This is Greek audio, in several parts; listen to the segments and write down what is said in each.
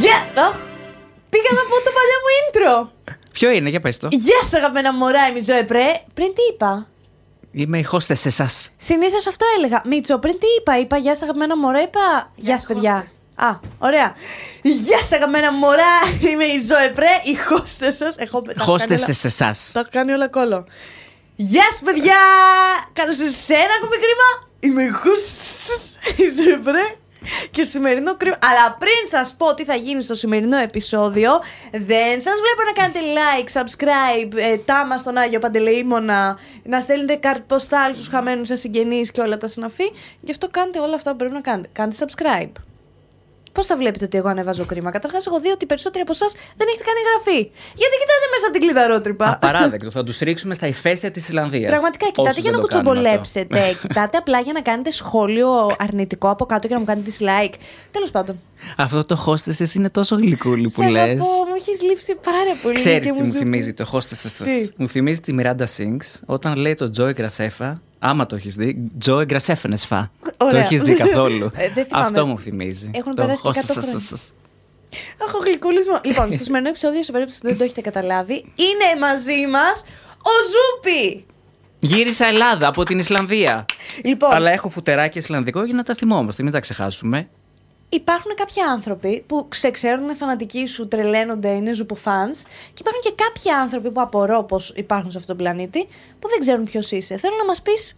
Γεια! Αχ, Πήγα να πω το παλιό μου intro. Ποιο είναι, για πες το. Γεια σα, αγαπημένα μωρά, είμαι η Ζωέ Πρέ. Πριν τι είπα; Είμαι η hostess σε εσάς. Συνήθως αυτό έλεγα. Μίτσο, πριν τι είπα; Είπα γεια σα, αγαπημένα μωρά, είπα γεια σα, παιδιά. Α, ωραία. Γεια σα, αγαπημένα μωρά, είμαι η Ζωέ Πρέ, η hostess σα. Έχω τα έχω κάνει Hostess όλα- σε εσάς. Τα έχω κάνει όλα κόλλο. Γεια σα, παιδιά! Καλώς ήρθατε σε ένα ακόμη κρίμα. Είμαι η hostess, η Ζωέ Πρέ. Και σημερινό κρίμα. Αλλά πριν σας πω τι θα γίνει στο σημερινό επεισόδιο, δεν σας βλέπω να κάνετε like, subscribe, ε, τάμα στον Άγιο Παντελεήμονα, να στέλνετε καρτποστάλ στους χαμένους σα συγγενεί και όλα τα συναφή. Γι' αυτό κάντε όλα αυτά που πρέπει να κάνετε. Κάντε subscribe. Πώς θα βλέπετε ότι εγώ ανεβάζω κρίμα; Καταρχάς, έχω δει ότι οι περισσότεροι από εσάς δεν έχετε κάνει εγγραφή. Γιατί κοιτάτε μέσα από την κλειδαρότρυπα; Απαράδεκτο. θα τους ρίξουμε στα ηφαίστεια της Ισλανδίας. Πραγματικά, κοιτάτε για να κουτσομπολέψετε. κοιτάτε απλά για να κάνετε σχόλιο αρνητικό από κάτω και να μου κάνετε dislike. Τέλος πάντων. Αυτό το hostess είναι τόσο γλυκούλη που Σε λες. αγαπώ, μου έχεις λείψει πάρα πολύ. Ξέρεις και τι μου ζου- θυμίζει το hostess. Τι; Μου θυμίζει τη Miranda Sings όταν λέει το Joey Graceffa. Άμα το έχεις δει, Joey Graceffa. Το Ωραία. έχεις δει καθόλου. Ε, δεν θυμάμαι. Αυτό μου θυμίζει. Έχουν Το περάσει και 100 hostess. χρόνια. Έχω γλυκούλισμό. λοιπόν, στο σημερινό επεισόδιο, σε περίπτωση που δεν το έχετε καταλάβει, είναι μαζί μας ο Ζούπι. Γύρισα Ελλάδα από την Ισλανδία. Λοιπόν, Αλλά έχω φουτεράκι Ισλανδικό για να τα θυμόμαστε, μην τα ξεχάσουμε. Υπάρχουν κάποιοι άνθρωποι που ξεξέρουν, είναι φανατικοί σου, τρελαίνονται, είναι ζουποφάνς και υπάρχουν και κάποιοι άνθρωποι που απορώ πως υπάρχουν σε αυτόν τον πλανήτη που δεν ξέρουν ποιος είσαι. Θέλω να μας πεις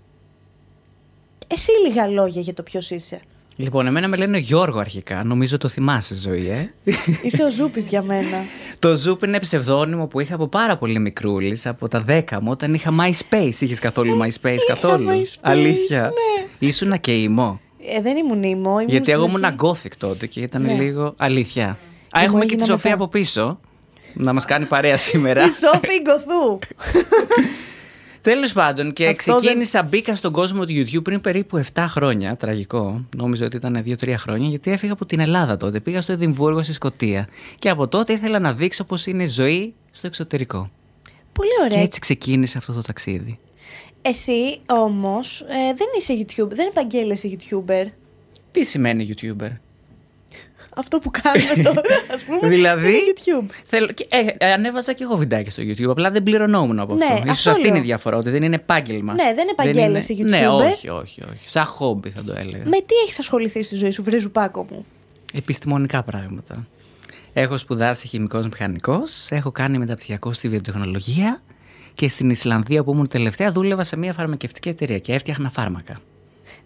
εσύ λίγα λόγια για το ποιος είσαι. Λοιπόν, εμένα με λένε Γιώργο αρχικά. Νομίζω το θυμάσαι, ζωή, ε. Είσαι ο Ζούπης για μένα. το Zoop είναι ψευδόνυμο που είχα από πάρα πολύ μικρούλης, από τα 10 μου, όταν είχα MySpace. Είχες καθόλου MySpace, Είχα καθόλου; MySpace, Αλήθεια. ναι. Ήσουνα και ήμο. Ε, δεν ήμουν ήμο, ήμουν Γιατί εγώ στην ήμουν αρχή. gothic τότε και ήταν Ναι. λίγο αλήθεια. Α, Εγώ έχουμε και τη έγινα Σοφία μετά. από πίσω. Να μας κάνει παρέα σήμερα. Η Σόφη Γκοθού. Τέλος πάντων, και Αυτό δεν- ξεκίνησα, μπήκα στον κόσμο του YouTube πριν περίπου 7 χρόνια. Τραγικό. Νόμιζα ότι ήταν 2-3 χρόνια, γιατί έφυγα από την Ελλάδα τότε. Πήγα στο Εδιμβούργο, στη Σκωτία. Και από τότε ήθελα να δείξω πώς είναι η ζωή στο εξωτερικό. Πολύ Και ωραία. έτσι ξεκίνησε αυτό το ταξίδι. Εσύ όμως ε, δεν είσαι YouTube, δεν επαγγέλλεσαι YouTuber. Τι σημαίνει YouTuber; Αυτό που κάνουμε τώρα, ας πούμε, δηλαδή, είναι YouTube. θέλω, και, ε, ε, ανέβαζα και εγώ βιντεάκι στο YouTube, απλά δεν πληρωνόμουν από Ναι, αυτό. αυτό Ίσως αυτή λέω. είναι η διαφορά, ότι δεν είναι επάγγελμα. Ναι, δεν επαγγέλλεσαι είναι- Ναι, YouTuber. όχι, όχι, όχι. Σαν χόμπι θα το έλεγα. Με τι έχεις ασχοληθείς στη ζωή σου, βρε ζουπάκο μου; Επιστημονικά πράγματα. Έχω σπουδάσει χημικός μηχανικός, έχω κάνει μεταπτυχιακό στη βιοτεχνολογία και στην Ισλανδία που ήμουν τελευταία δούλευα σε μια φαρμακευτική εταιρεία και έφτιαχνα φάρμακα.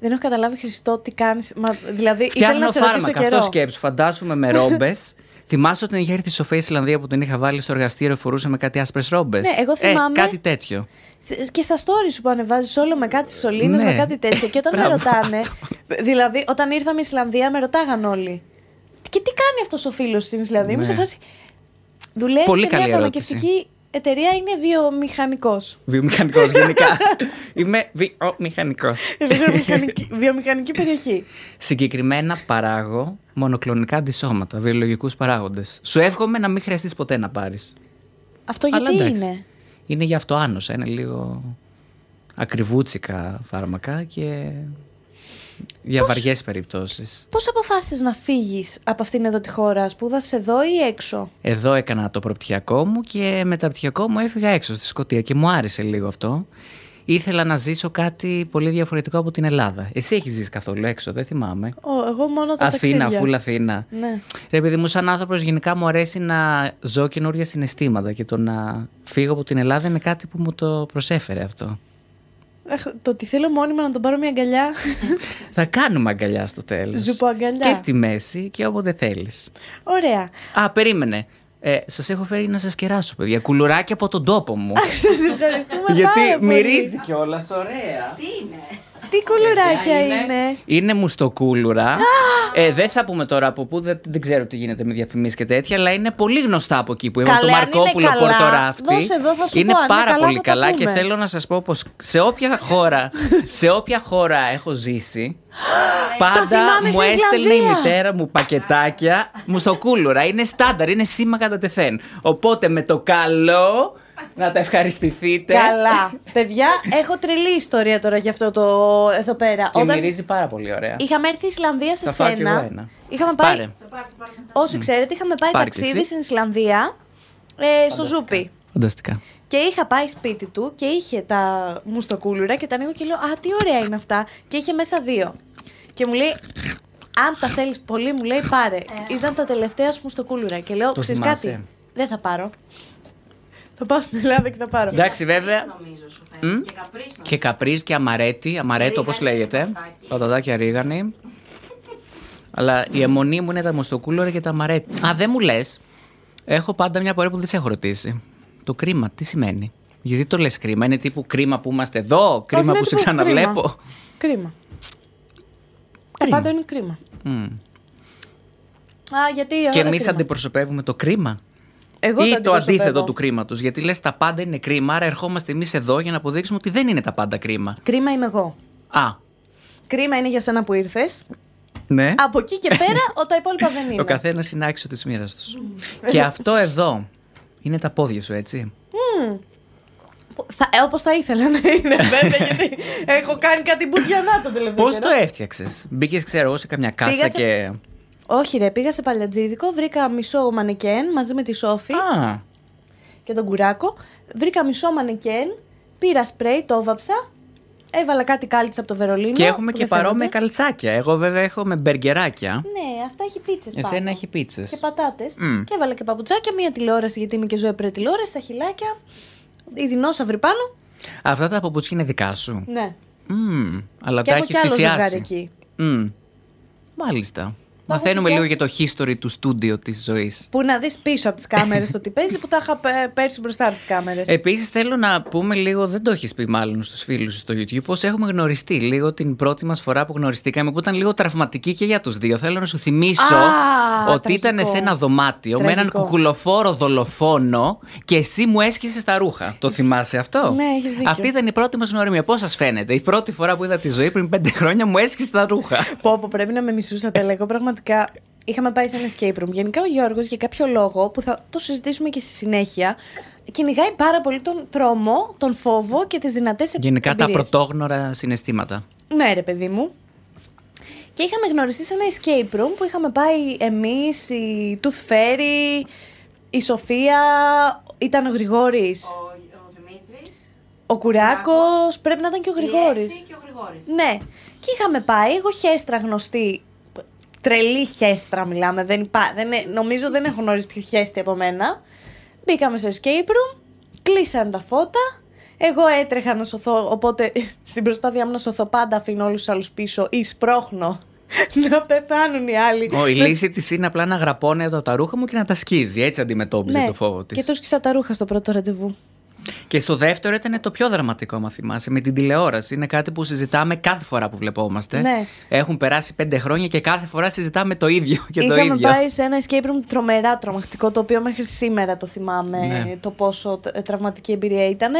Δεν έχω καταλάβει Χριστό τι κάνεις. Μα, δηλαδή, ήθελα Φτιάχνω να σε ρωτήσω φάρμακα, καιρό. αυτό σκέψου. Φαντάσουμε με ρόμπες. Θυμάσαι όταν είχε έρθει η Σοφία Ισλανδία που την είχα βάλει στο εργαστήριο, φορούσε με κάτι άσπρες ρόμπες; Ναι, εγώ θυμάμαι. Ε, κάτι τέτοιο. Και στα stories σου που ανεβάζεις όλο με κάτι σωλήνες, Ναι. με κάτι τέτοιο. Και όταν με Μπράβο, ρωτάνε, αυτό. δηλαδή όταν ήρθαμε Ισλανδία με ρωτάγαν όλοι. Και τι κάνει αυτός ο φίλος στην Ισλανδία; Είμαι Ναι. σε φάση. Δουλεύει Πολύ σε μια καλή φαρμακευτική εταιρεία, είναι βιομηχανικός. Βιομηχανικός γενικά. Είμαι βιομηχανικός. βιομηχανική, βιομηχανική περιοχή. Συγκεκριμένα παράγω μονοκλονικά αντισώματα, βιολογικούς παράγοντες. Σου εύχομαι να μην χρειαστείς ποτέ να πάρεις. Αυτό γιατί είναι; Είναι για αυτοάνοσα, είναι λίγο ακριβούτσικα φάρμακα και για βαριέ περιπτώσεις. Πώς αποφάσισες να φύγεις από αυτήν εδώ τη χώρα, σπούδασες εδώ ή έξω; Εδώ έκανα το προπτυχιακό μου και μεταπτυχιακό μου έφυγα έξω στη Σκωτία και μου άρεσε λίγο αυτό. Ήθελα να ζήσω κάτι πολύ διαφορετικό από την Ελλάδα. Εσύ έχεις ζήσει καθόλου έξω, δεν θυμάμαι. Ω, εγώ μόνο τα Αθήνα, ταξίδια. φουλ Αθήνα. Ναι. Ρε παιδί μου, σαν άνθρωπος, γενικά μου αρέσει να ζω καινούργια συναισθήματα και το να φύγω από την Ελλάδα είναι κάτι που μου το προσέφερε αυτό. Αχ, το ότι θέλω μόνιμα να τον πάρω μια αγκαλιά. Θα κάνουμε αγκαλιά στο τέλος. Ζουπο αγκαλιά. Και στη μέση και όποτε θέλεις. Ωραία. Α, περίμενε. Ε, σας έχω φέρει να σας κεράσω, παιδιά. Κουλουράκι από τον τόπο μου. Αχ, σας ευχαριστούμε πάρα Γιατί πολύ. μυρίζει κιόλας, ωραία. Τι κουλουράκια Παιδιά, είναι. Είναι; Μουστοκούλουρα. ε, δεν θα πούμε τώρα από πού, δεν, δεν ξέρω τι γίνεται με διαφημίσεις και τέτοια, αλλά είναι πολύ γνωστά από εκεί που είμαι, από το Καλά, αν είναι Μαρκόπουλο καλά, Πορτοράφτη. δώσε εδώ, θα σου είναι πω, αν είναι πάρα καλά πολύ θα τα καλά και πούμε. θέλω να σας πω πως σε όποια χώρα, σε όποια χώρα έχω ζήσει, πάντα θυμάμαι μου στην έστελνε η Ισλανδία. μητέρα μου πακετάκια μουστοκούλουρα. Είναι στάνταρ, είναι σήμα κατά τεθέν. Οπότε με το καλό να τα ευχαριστηθείτε. Καλά. Παιδιά, έχω τρελή ιστορία τώρα για αυτό το εδώ πέρα. Και μυρίζει πάρα πολύ ωραία. Είχαμε έρθει Ισλανδία σε Θα φάω κι σένα. εγώ ένα. Είχαμε πάει. Πάρε. Όσοι ξέρετε, είχαμε πάει Πάρε κι ταξίδι εσύ. στην Ισλανδία ε, στο Ζούπι. Φανταστικά. Και είχα πάει σπίτι του και είχε τα μουστοκούλουρα και τα ανοίγω και λέω Α, τι ωραία είναι αυτά. Και είχε μέσα δύο. Και μου λέει, Αν τα θέλεις πολύ, μου λέει πάρε. Ήταν τα τελευταία σου μουστοκούλουρα. Και λέω, Το ξέρεις θυμάσαι; κάτι. Δεν θα πάρω. Θα πάω στην Ελλάδα και θα πάρω. Εντάξει, βέβαια. νομίζω σου Μμ. φαίνεται. Και καπρίς νομίζω. Και καπρίς και αμαρέτη. Αμαρέτο, όπως Ρίγανη, λέγεται. πατατάκι. Πατατάκια ρίγανη. Αλλά η αιμονή μου είναι τα μοστοκούλωρα και τα αμαρέτη. Α, δεν μου λες. Έχω πάντα μια πορεία που δεν σε έχω ρωτήσει. Το κρίμα, τι σημαίνει; Γιατί το λες κρίμα, είναι τύπου κρίμα που είμαστε εδώ, κρίμα Όχι, που είναι σε τύπου ξαναβλέπω; Κρίμα. κρίμα. Τα Κρίμα. πάντα είναι κρίμα. Μμ. Α, γιατί. Και όλα εμείς κρίμα. αντιπροσωπεύουμε το κρίμα; Εγώ ή το αντιπροσωπεύω. αντίθετο του κρίματος. Γιατί λες τα πάντα είναι κρίμα, άρα ερχόμαστε εμείς εδώ για να αποδείξουμε ότι δεν είναι τα πάντα κρίμα. Κρίμα είμαι εγώ. Α, Κρίμα είναι για σένα που ήρθες. ναι. Από εκεί και πέρα, ο, τα υπόλοιπα δεν είναι. Ο καθένας είναι άξιο της μοίρας τους. και αυτό εδώ είναι τα πόδια σου, έτσι. Θα, ε, όπως θα ήθελα να είναι, βέβαια, γιατί έχω κάνει κάτι μπουτιανά τον τελευταίο Πώς καιρό. το έφτιαξες, Μπήκες, ξέρω εγώ, σε καμιά κάτσα Πήγα σε- και. Όχι ρε, πήγα σε παλιατζίδικο, βρήκα μισό μανικέν μαζί με τη Σόφη Α, και τον Κουράκο. Βρήκα μισό μανικέν, πήρα σπρέι, το έβαψα, έβαλα κάτι κάλτσα από το Βερολίνο. και έχουμε που και δεν παρόμοια φαίνονται. καλτσάκια. Εγώ βέβαια έχω με μπεργκεράκια. Ναι, αυτά έχει πίτσες πάνω. Εσένα έχει πίτσες. Και πατάτες. Μμ. Και έβαλα και παπουτσάκια, μία τηλεόραση γιατί είμαι και ζωή πρέ τηλεόραση, τα χυλάκια, οι δεινόσαυροι πάνω. Αυτά τα παπούτσια είναι δικά σου. Ναι. Μμ, αλλά Και τα έχω έχεις κι άλλο ζευγάρι θυσιάσει. εκεί. Μμ. Μάλιστα. Τα έχω Μαθαίνουμε λίγο θυσιάσει. για το history του στούντιο της ζωής. Που να δεις πίσω από τις κάμερες το τι παίζει που τα είχα πε- πέρσι μπροστά από τις κάμερες. Επίσης, θέλω να πούμε λίγο, δεν το έχεις πει μάλλον στους φίλους στο YouTube, πώ έχουμε γνωριστεί λίγο την πρώτη μας φορά που γνωριστήκαμε, που ήταν λίγο τραυματική και για τους δύο. Θέλω να σου θυμίσω Α, ότι ήταν τραγικό. σε ένα δωμάτιο με έναν Τραγικό. κουκουλοφόρο δολοφόνο και εσύ μου έσκησε τα ρούχα. Το θυμάσαι αυτό; Ναι, έχεις δίκιο. Αυτή ήταν η πρώτη μας γνωριμία. Πώς σας φαίνεται, η πρώτη φορά που είδα τη ζωή πριν πέντε χρόνια μου έσκησε τα ρούχα. Πω, πω, πρέπει να με μισούσατε. Εγώ πραγματικά είχαμε πάει σε ένα escape room. Γενικά ο Γιώργος για κάποιο λόγο που θα το συζητήσουμε και στη συνέχεια κυνηγάει πάρα πολύ τον τρόμο, τον φόβο και τις δυνατές Γενικά τα εμπειρίες. πρωτόγνωρα συναισθήματα. Ναι, ρε παιδί μου. Και είχαμε γνωριστεί σε ένα escape room που είχαμε πάει εμείς, η Tooth Fairy, η Σοφία, ήταν ο Γρηγόρης, Ο, ο Δημήτρης. ο Κουράκος, πρέπει να ήταν και ο η Γρηγόρης. Εύη και ο Γρηγόρης. Ναι. Και είχαμε πάει, εγώ χέστρα γνωστή. Τρελή χέστρα μιλάμε. Δεν υπά... δεν... ε- Νομίζω δεν έχω γνωρίσει πιο χέστη από μένα. Μπήκαμε στο escape room, κλείσαν τα φώτα. Εγώ έτρεχα να σωθώ, οπότε στην προσπάθειά μου να σωθώ πάντα αφήνω όλους τους άλλους πίσω ή σπρώχνω να πεθάνουν οι άλλοι. Ο, η Να- λύση της είναι απλά να γραπώνει από τα ρούχα μου και να τα σκίζει. Έτσι αντιμετώπιζε Ναι. το φόβο της. Και του σκίσα τα ρούχα στο πρώτο ραντεβού. Και στο δεύτερο ήταν το πιο δραματικό, μα θυμάσαι, με την τηλεόραση. Είναι κάτι που συζητάμε κάθε φορά που βλεπόμαστε. Ναι. Έχουν περάσει πέντε χρόνια και κάθε φορά συζητάμε το ίδιο και το Είχαμε ίδιο. πάει σε ένα escape room τρομερά τρομακτικό, το οποίο μέχρι σήμερα το θυμάμαι Ναι. το πόσο τε- τραυματική εμπειρία ήταν.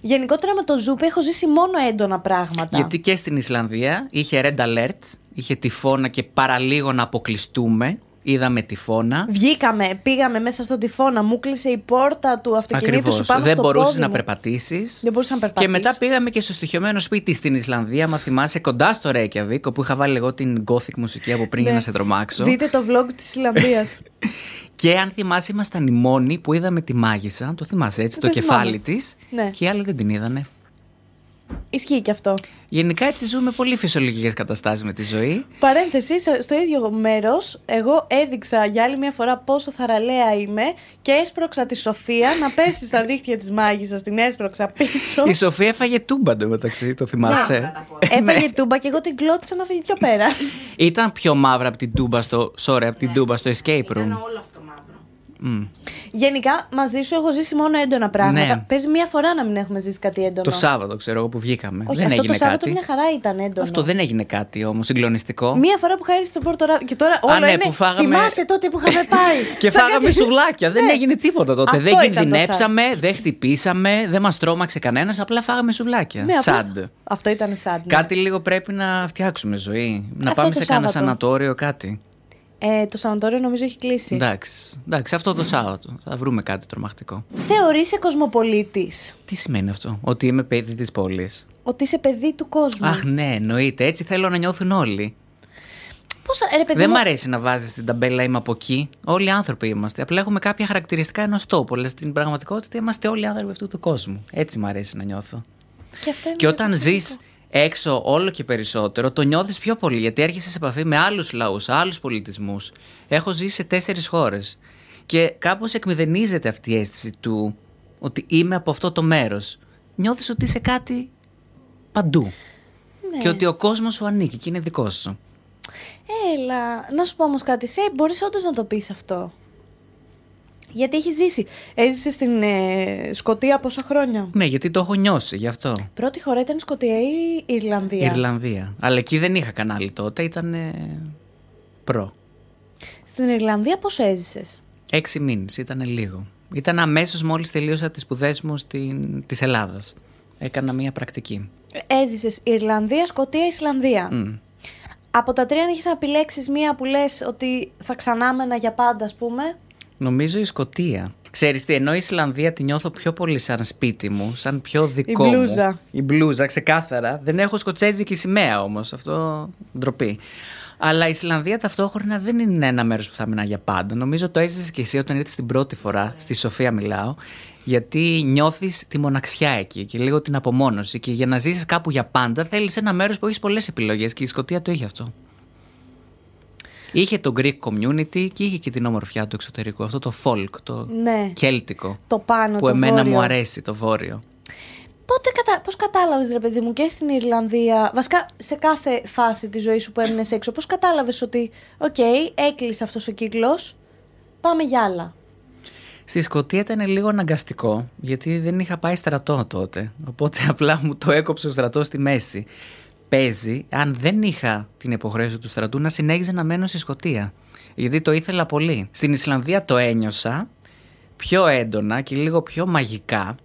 Γενικότερα με το Zoop έχω ζήσει μόνο έντονα πράγματα. Γιατί και στην Ισλανδία είχε red alert, είχε τυφώνα και παραλίγο να αποκλειστούμε. Είδαμε τυφώνα. Βγήκαμε, πήγαμε μέσα στον τυφώνα, μου κλείσε η πόρτα του αυτοκινήτου Ακριβώς. σου πάνω Δεν στο μπορούσες πόδι να μου. περπατήσεις. Δεν μπορούσα να Και περπατήσω. μετά πήγαμε και στο στοιχειωμένο σπίτι στην Ισλανδία, μα θυμάσαι, κοντά στο Reykjavik, όπου είχα βάλει εγώ την gothic μουσική από πριν για Ναι. να σε τρομάξω. Δείτε το vlog της Ισλανδίας. Και αν θυμάσαι, ήμασταν οι μόνοι που είδαμε τη μάγισσα. Το θυμάσαι έτσι, το Δεν κεφάλι θυμάμαι. της. Ναι. Και οι άλλοι δεν την είδανε. Ισχύει και αυτό. Γενικά έτσι ζούμε πολύ φυσιολογικές καταστάσεις με τη ζωή. Παρένθεση, σε- στο ίδιο μέρος, εγώ έδειξα για άλλη μια φορά πόσο θαραλέα είμαι και έσπρωξα τη Σοφία να πέσει στα δίχτυα της μάγισσας. Την έσπρωξα πίσω. Η Σοφία έφαγε τούμπα εντωμεταξύ, το θυμάσαι; Ναι. τα Ναι. Έφαγε τούμπα και εγώ την κλώτησα να φύγει πιο πέρα. Ήταν πιο μαύρα από την τούμπα στο, sorry, από την τούμπα στο escape Ήταν room. όλο αυτό μαύρο. Μμ. Γενικά, μαζί σου έχω ζήσει μόνο έντονα πράγματα. Ναι. Παίζει μία φορά να μην έχουμε ζήσει κάτι έντονο. Το Σάββατο, ξέρω εγώ που βγήκαμε. Όχι, δεν αυτό έγινε το Σάββατο κάτι. μια χαρά ήταν έντονο. Αυτό δεν έγινε κάτι όμως συγκλονιστικό. Μία φορά που χάρισε το πόρτο ράβ- Και τώρα όλα ναι, είναι. που φάγαμε- Θυμάσαι τότε που είχαμε πάει. Και Σαν φάγαμε κάτι- σουβλάκια. Δεν Ναι. έγινε τίποτα τότε. Αυτό δεν ήταν το κινδυνέψαμε, δεν χτυπήσαμε, δεν μας τρόμαξε κανένας. Απλά φάγαμε σουβλάκια. Ναι, απλά- Σαντ. Αυτό ήταν σαντ. ναι. Κάτι λίγο πρέπει να φτιάξουμε ζωή. Να Αυτό πάμε το σε κανένα Σάββατο. σανατόριο, κάτι. Ε, το σανατόριο νομίζω έχει κλείσει. Εντάξει, εντάξει, αυτό το Σάββατο θα βρούμε κάτι τρομακτικό. Θεωρείσαι κοσμοπολίτης. Τι σημαίνει αυτό, Ότι είμαι παιδί της πόλης; Ότι είσαι παιδί του κόσμου. Αχ, ναι, εννοείται. Έτσι θέλω να νιώθουν όλοι. Πώς, ρε παιδί Δεν μου, μ' αρέσει να βάζεις την ταμπέλα είμαι από εκεί. Όλοι άνθρωποι είμαστε. Απλά έχουμε κάποια χαρακτηριστικά ενός τόπου. Αλλά στην πραγματικότητα είμαστε όλοι άνθρωποι αυτού του κόσμου. Έτσι μ' αρέσει να νιώθω. Και, αυτό είναι Και όταν πολύ ζεις σημαντικό. Έξω όλο και περισσότερο, το νιώθεις πιο πολύ γιατί έρχεσαι σε επαφή με άλλους λαούς, άλλους πολιτισμούς. Έχω ζήσει σε τέσσερις χώρες. Και κάπως εκμηδενίζεται αυτή η αίσθηση του ότι είμαι από αυτό το μέρος. Νιώθεις ότι είσαι κάτι παντού. Ναι. Και ότι ο κόσμος σου ανήκει και είναι δικός σου. Έλα, να σου πω όμως κάτι. Σε μπορείς όντως να το πεις αυτό. Γιατί έχει ζήσει. Έζησε στην ε, Σκωτία πόσα χρόνια; Ναι, γιατί το έχω νιώσει γι' αυτό. Πρώτη χώρα ήταν η Σκωτία ή η Ιρλανδία; Ιρλανδία. Αλλά εκεί δεν είχα κανάλι τότε, ήταν ε, προ. Στην Ιρλανδία πώς έζησες; Έξι μήνες, ήταν λίγο. Ήταν αμέσως μόλις τελείωσα τις σπουδές μου στην... της Ελλάδας. Έκανα μία πρακτική. Έζησες Ιρλανδία, Σκωτία, Ισλανδία; Μμ. Από τα τρία αν έχεις να επιλέξεις μία που λες ότι θα ξανάμενα για πάντα ας πούμε. Νομίζω η Σκοτία. Ξέρεις τι, ενώ η Ισλανδία τη νιώθω πιο πολύ σαν σπίτι μου, σαν πιο δικό Η μπλούζα. μου. Η μπλούζα, ξεκάθαρα. Δεν έχω σκοτσέζικη σημαία όμως, αυτό ντροπή. Αλλά η Ισλανδία ταυτόχρονα δεν είναι ένα μέρος που θα έμενα για πάντα. Νομίζω το έζησες και εσύ όταν ήρθες την πρώτη φορά, στη Σοφία μιλάω, γιατί νιώθεις τη μοναξιά εκεί και λίγο την απομόνωση. Και για να ζήσεις κάπου για πάντα θέλεις ένα μέρος που έχεις πολλές επιλογές και η Σκοτία το είχε αυτό. Είχε το Greek community και είχε και την ομορφιά του εξωτερικού. Αυτό το folk, το Ναι. κέλτικο. Το πάνω, που το εμένα βόρειο. μου αρέσει το βόρειο. Πότε κατα... πώς κατάλαβες ρε παιδί μου και στην Ιρλανδία, βασικά σε κάθε φάση της ζωής σου που έμεινες έξω, πώς κατάλαβες ότι οκ, έκλεισε αυτός ο κύκλος, πάμε για άλλα. Στη Σκωτία ήταν λίγο αναγκαστικό, γιατί δεν είχα πάει στρατό τότε. Οπότε απλά μου το έκοψε ο στρατός στη μέση. Παίζει, αν δεν είχα την υποχρέωση του στρατού, να συνέχιζα να μένω στη Σκωτία. Γιατί το ήθελα πολύ. Στην Ισλανδία το ένιωσα πιο έντονα και λίγο πιο μαγικά.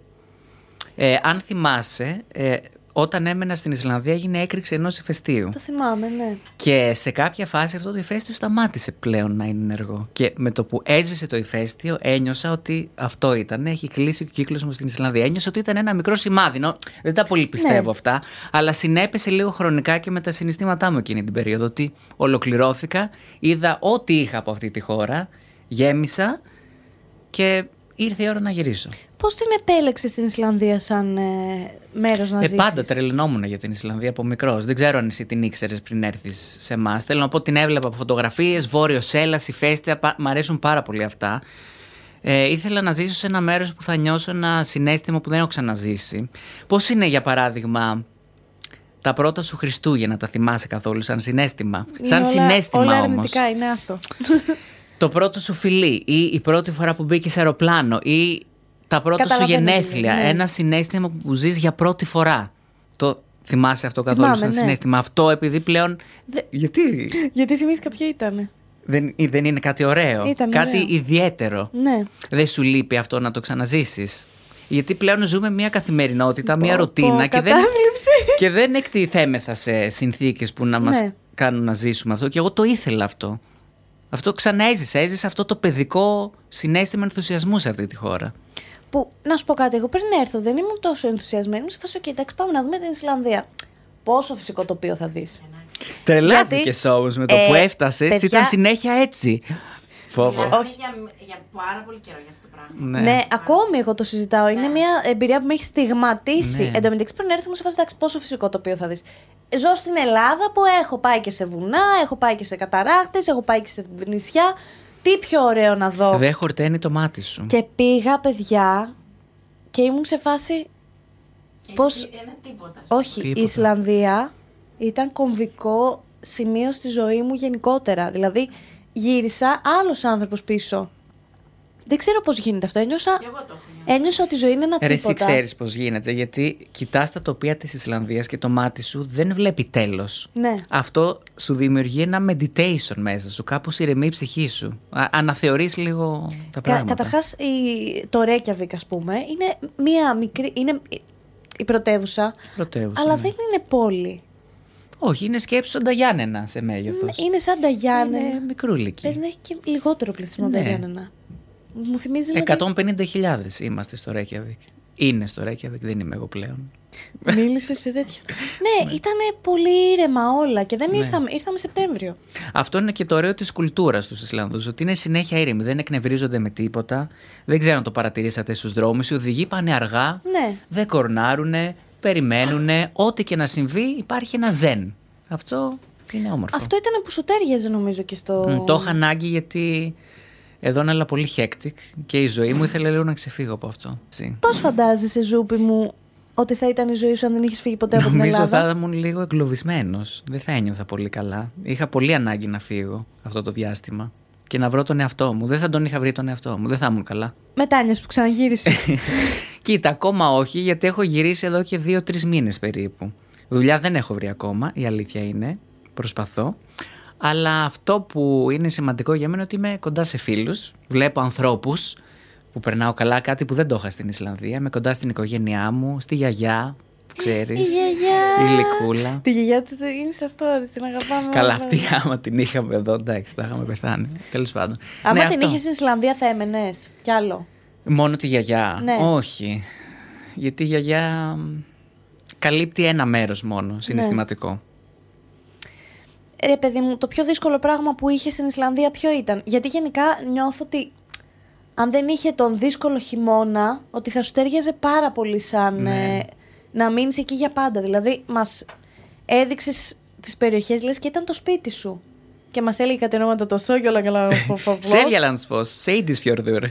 Ε, αν θυμάσαι, ε, όταν έμενα στην Ισλανδία έγινε έκρηξη ενός ηφαιστείου. Το θυμάμαι, ναι. Και σε κάποια φάση αυτό το ηφαίστειο σταμάτησε πλέον να είναι ενεργό. Και με το που έσβησε το ηφαίστειο, ένιωσα ότι αυτό ήταν. Έχει κλείσει ο κύκλος μου στην Ισλανδία. Ένιωσα ότι ήταν ένα μικρό σημάδι. Νο, δεν τα πολύ πιστεύω Ναι. αυτά. Αλλά συνέπεσε λίγο χρονικά και με τα συναισθήματά μου εκείνη την περίοδο. Ότι ολοκληρώθηκα, είδα ό,τι είχα από αυτή τη χώρα, γέμισα και ήρθε η ώρα να γυρίσω. Πώς την επέλεξες στην Ισλανδία σαν ε, μέρος να Ε, ζήσεις; πάντα τρελνόμουν για την Ισλανδία από μικρός. Δεν ξέρω αν εσύ την ήξερες πριν έρθεις σε εμάς. Θέλω να πω ότι την έβλεπα από φωτογραφίες, Βόρειος Σέλλα, ηφαίστεια. πα- Μ' αρέσουν πάρα πολύ αυτά. Ε, ήθελα να ζήσω σε ένα μέρος που θα νιώσω ένα συνέστημα που δεν έχω ξαναζήσει. Πώς είναι, για παράδειγμα, τα πρώτα σου Χριστούγεννα, τα θυμάσαι καθόλου σαν συνέστημα; Είναι σαν όλα- συνέστημα Όλα όμως. αρνητικά είναι, άστο. Το πρώτο σου φιλί ή η πρώτη φορά που μπήκε σε αεροπλάνο ή τα πρώτα σου Καταλαβαίνω τι γενέθλια. λες, ναι. Ένα συνέστημα που ζεις για πρώτη φορά. Το θυμάσαι αυτό καθόλου Θυμάμαι, σαν ναι. συνέστημα; Αυτό επειδή πλέον... δε- Γιατί; Γιατί θυμήθηκα ποια ήταν. δεν, δεν είναι κάτι ωραίο. Ήταν κάτι ωραίο. ιδιαίτερο. Ναι. Δεν σου λείπει αυτό να το ξαναζήσεις. Γιατί πλέον ζούμε μια καθημερινότητα, μια Πω, ρουτίνα πω, και δεν, κατάθλιψη. και δεν εκτιθέμεθα σε συνθήκες που να μας Ναι. κάνουν να ζήσουμε αυτό. Και εγώ το ήθελα αυτό. Αυτό ξαναέζησα. Έζησα αυτό το παιδικό συναίσθημα ενθουσιασμού σε αυτή τη χώρα. Που, να σου πω κάτι, εγώ πριν έρθω δεν ήμουν τόσο ενθουσιασμένη. Ήμουν σε φάση, «OK, εντάξει, πάμε να δούμε την Ισλανδία. Πόσο φυσικό τοπίο θα δεις. Τρελάθηκες όμως με το ε, που έφτασες. παιδιά- Ήταν συνέχεια έτσι. Φόβο. Μιλάμε Όχι. Για, για πάρα πολύ καιρό για αυτό το πράγμα. Ναι. Ναι. ακόμη εγώ το συζητάω. Είναι μια εμπειρία που με έχει στιγματίσει. Ναι. Εν τω μεταξύ, πριν έρθω, μου σε φάση, εντάξει, πόσο φυσικό τοπίο θα δεις. Ζω στην Ελλάδα που έχω πάει και σε βουνά, έχω πάει και σε καταράκτε, έχω πάει και σε νησιά. Τι πιο ωραίο να δω. Δεν χορταίνει το μάτι σου. Και πήγα, παιδιά, και ήμουν σε φάση. Και Πώς- εσύ Ένα τίποτα. Όχι, η Τίποτα. Ισλανδία ήταν κομβικό σημείο στη ζωή μου γενικότερα. Δηλαδή, γύρισα άλλος άνθρωπος πίσω. Δεν ξέρω πώς γίνεται αυτό. Ένιωσα, Και εγώ το έχω νιώσει. ένιωσα ότι η ζωή είναι ένα Ρε, εσύ τίποτα. ξέρεις πώς γίνεται. Γιατί κοιτάς τα τοπία της Ισλανδίας και το μάτι σου δεν βλέπει τέλος. Ναι. Αυτό σου δημιουργεί ένα meditation μέσα σου. Κάπως ηρεμεί η ψυχή σου. Αναθεωρείς λίγο τα Κα, πράγματα. καταρχάς, η, το Reykjavik, ας πούμε, είναι μία μικρή... Είναι η πρωτεύουσα, Πρωτεύουσα, αλλά ναι. δεν είναι πόλη. Όχι, είναι σκέψου σαν τα Γιάννενα σε μέγεθος. Είναι σαν τα Γιάννενα. Είναι μικρούλικη. Πες να έχει και λιγότερο πληθυσμό από τα Ναι. Γιάννενα. Μου θυμίζει δηλαδή. 150.000 είμαστε στο Ρέκιαβικ. Είναι στο Ρέκιαβικ, δεν είμαι εγώ πλέον. Μίλησες σε τέτοιο. ναι, ήταν πολύ ήρεμα όλα και δεν Ναι. ήρθαμε. Ήρθαμε Σεπτέμβριο. Αυτό είναι και το ωραίο της κουλτούρας τους Ισλανδούς. Ότι είναι συνέχεια ήρεμοι, δεν εκνευρίζονται με τίποτα. Δεν ξέρω αν το παρατηρήσατε στους δρόμους. Οι οδηγοί πάνε αργά, Ναι. δεν κορνάρουνε, περιμένουνε. Ό,τι και να συμβεί, υπάρχει ένα ζεν. Αυτό είναι όμορφο. Αυτό ήταν που σου τέριαζε νομίζω και στο. Μ, Το είχα ανάγκη γιατί εδώ είναι αλλά πολύ hectic και η ζωή μου ήθελε λίγο να ξεφύγω από αυτό. Έτσι. Πώς φαντάζεσαι, Ζούπι μου, ότι θα ήταν η ζωή σου αν δεν είχες φύγει ποτέ από την Νομίζω Ελλάδα; θα ήμουν λίγο εγκλωβισμένος. Δεν θα ένιωθα πολύ καλά. Είχα πολύ ανάγκη να φύγω αυτό το διάστημα και να βρω τον εαυτό μου. Δεν θα τον είχα βρει τον εαυτό μου. Δεν θα ήμουν καλά. Μετάνιε που ξαναγύρισε. Κοίτα, ακόμα όχι, γιατί έχω γυρίσει εδώ και δύο-τρεις μήνες περίπου. Δουλειά δεν έχω βρει ακόμα, η αλήθεια είναι. Προσπαθώ. Αλλά αυτό που είναι σημαντικό για μένα είναι ότι είμαι κοντά σε φίλους. Βλέπω ανθρώπους που περνάω καλά, κάτι που δεν το είχα στην Ισλανδία. Είμαι κοντά στην οικογένειά μου, στη γιαγιά, που ξέρεις. Η γιαγιά. Η Λικούλα. Τη γιαγιά του είναι στα stories, την αγαπάμε. Καλά, όλα. αυτή άμα την είχαμε εδώ, εντάξει, θα είχαμε πεθάνει. Τέλος πάντων. Άμα Ναι, την αυτό. είχες στην Ισλανδία, θα έμενες. Κι άλλο. Μόνο τη γιαγιά. Ναι. Όχι. Γιατί η γιαγιά μ, καλύπτει ένα μέρος μόνο, συναισθηματικό. Ρε παιδί μου, το πιο δύσκολο πράγμα που είχε στην Ισλανδία ποιο ήταν; Γιατί γενικά νιώθω ότι αν δεν είχε τον δύσκολο χειμώνα, ότι θα σου τέριαζε πάρα πολύ σαν Ναι. ε, να μείνεις εκεί για πάντα. Δηλαδή, μας έδειξες τις περιοχές, λες και ήταν το σπίτι σου. Και μας έλεγε κάτι ονόματα το Σόγιολα καλά. Σέλιαλανdsfos, Σέιντισφιορδουρ.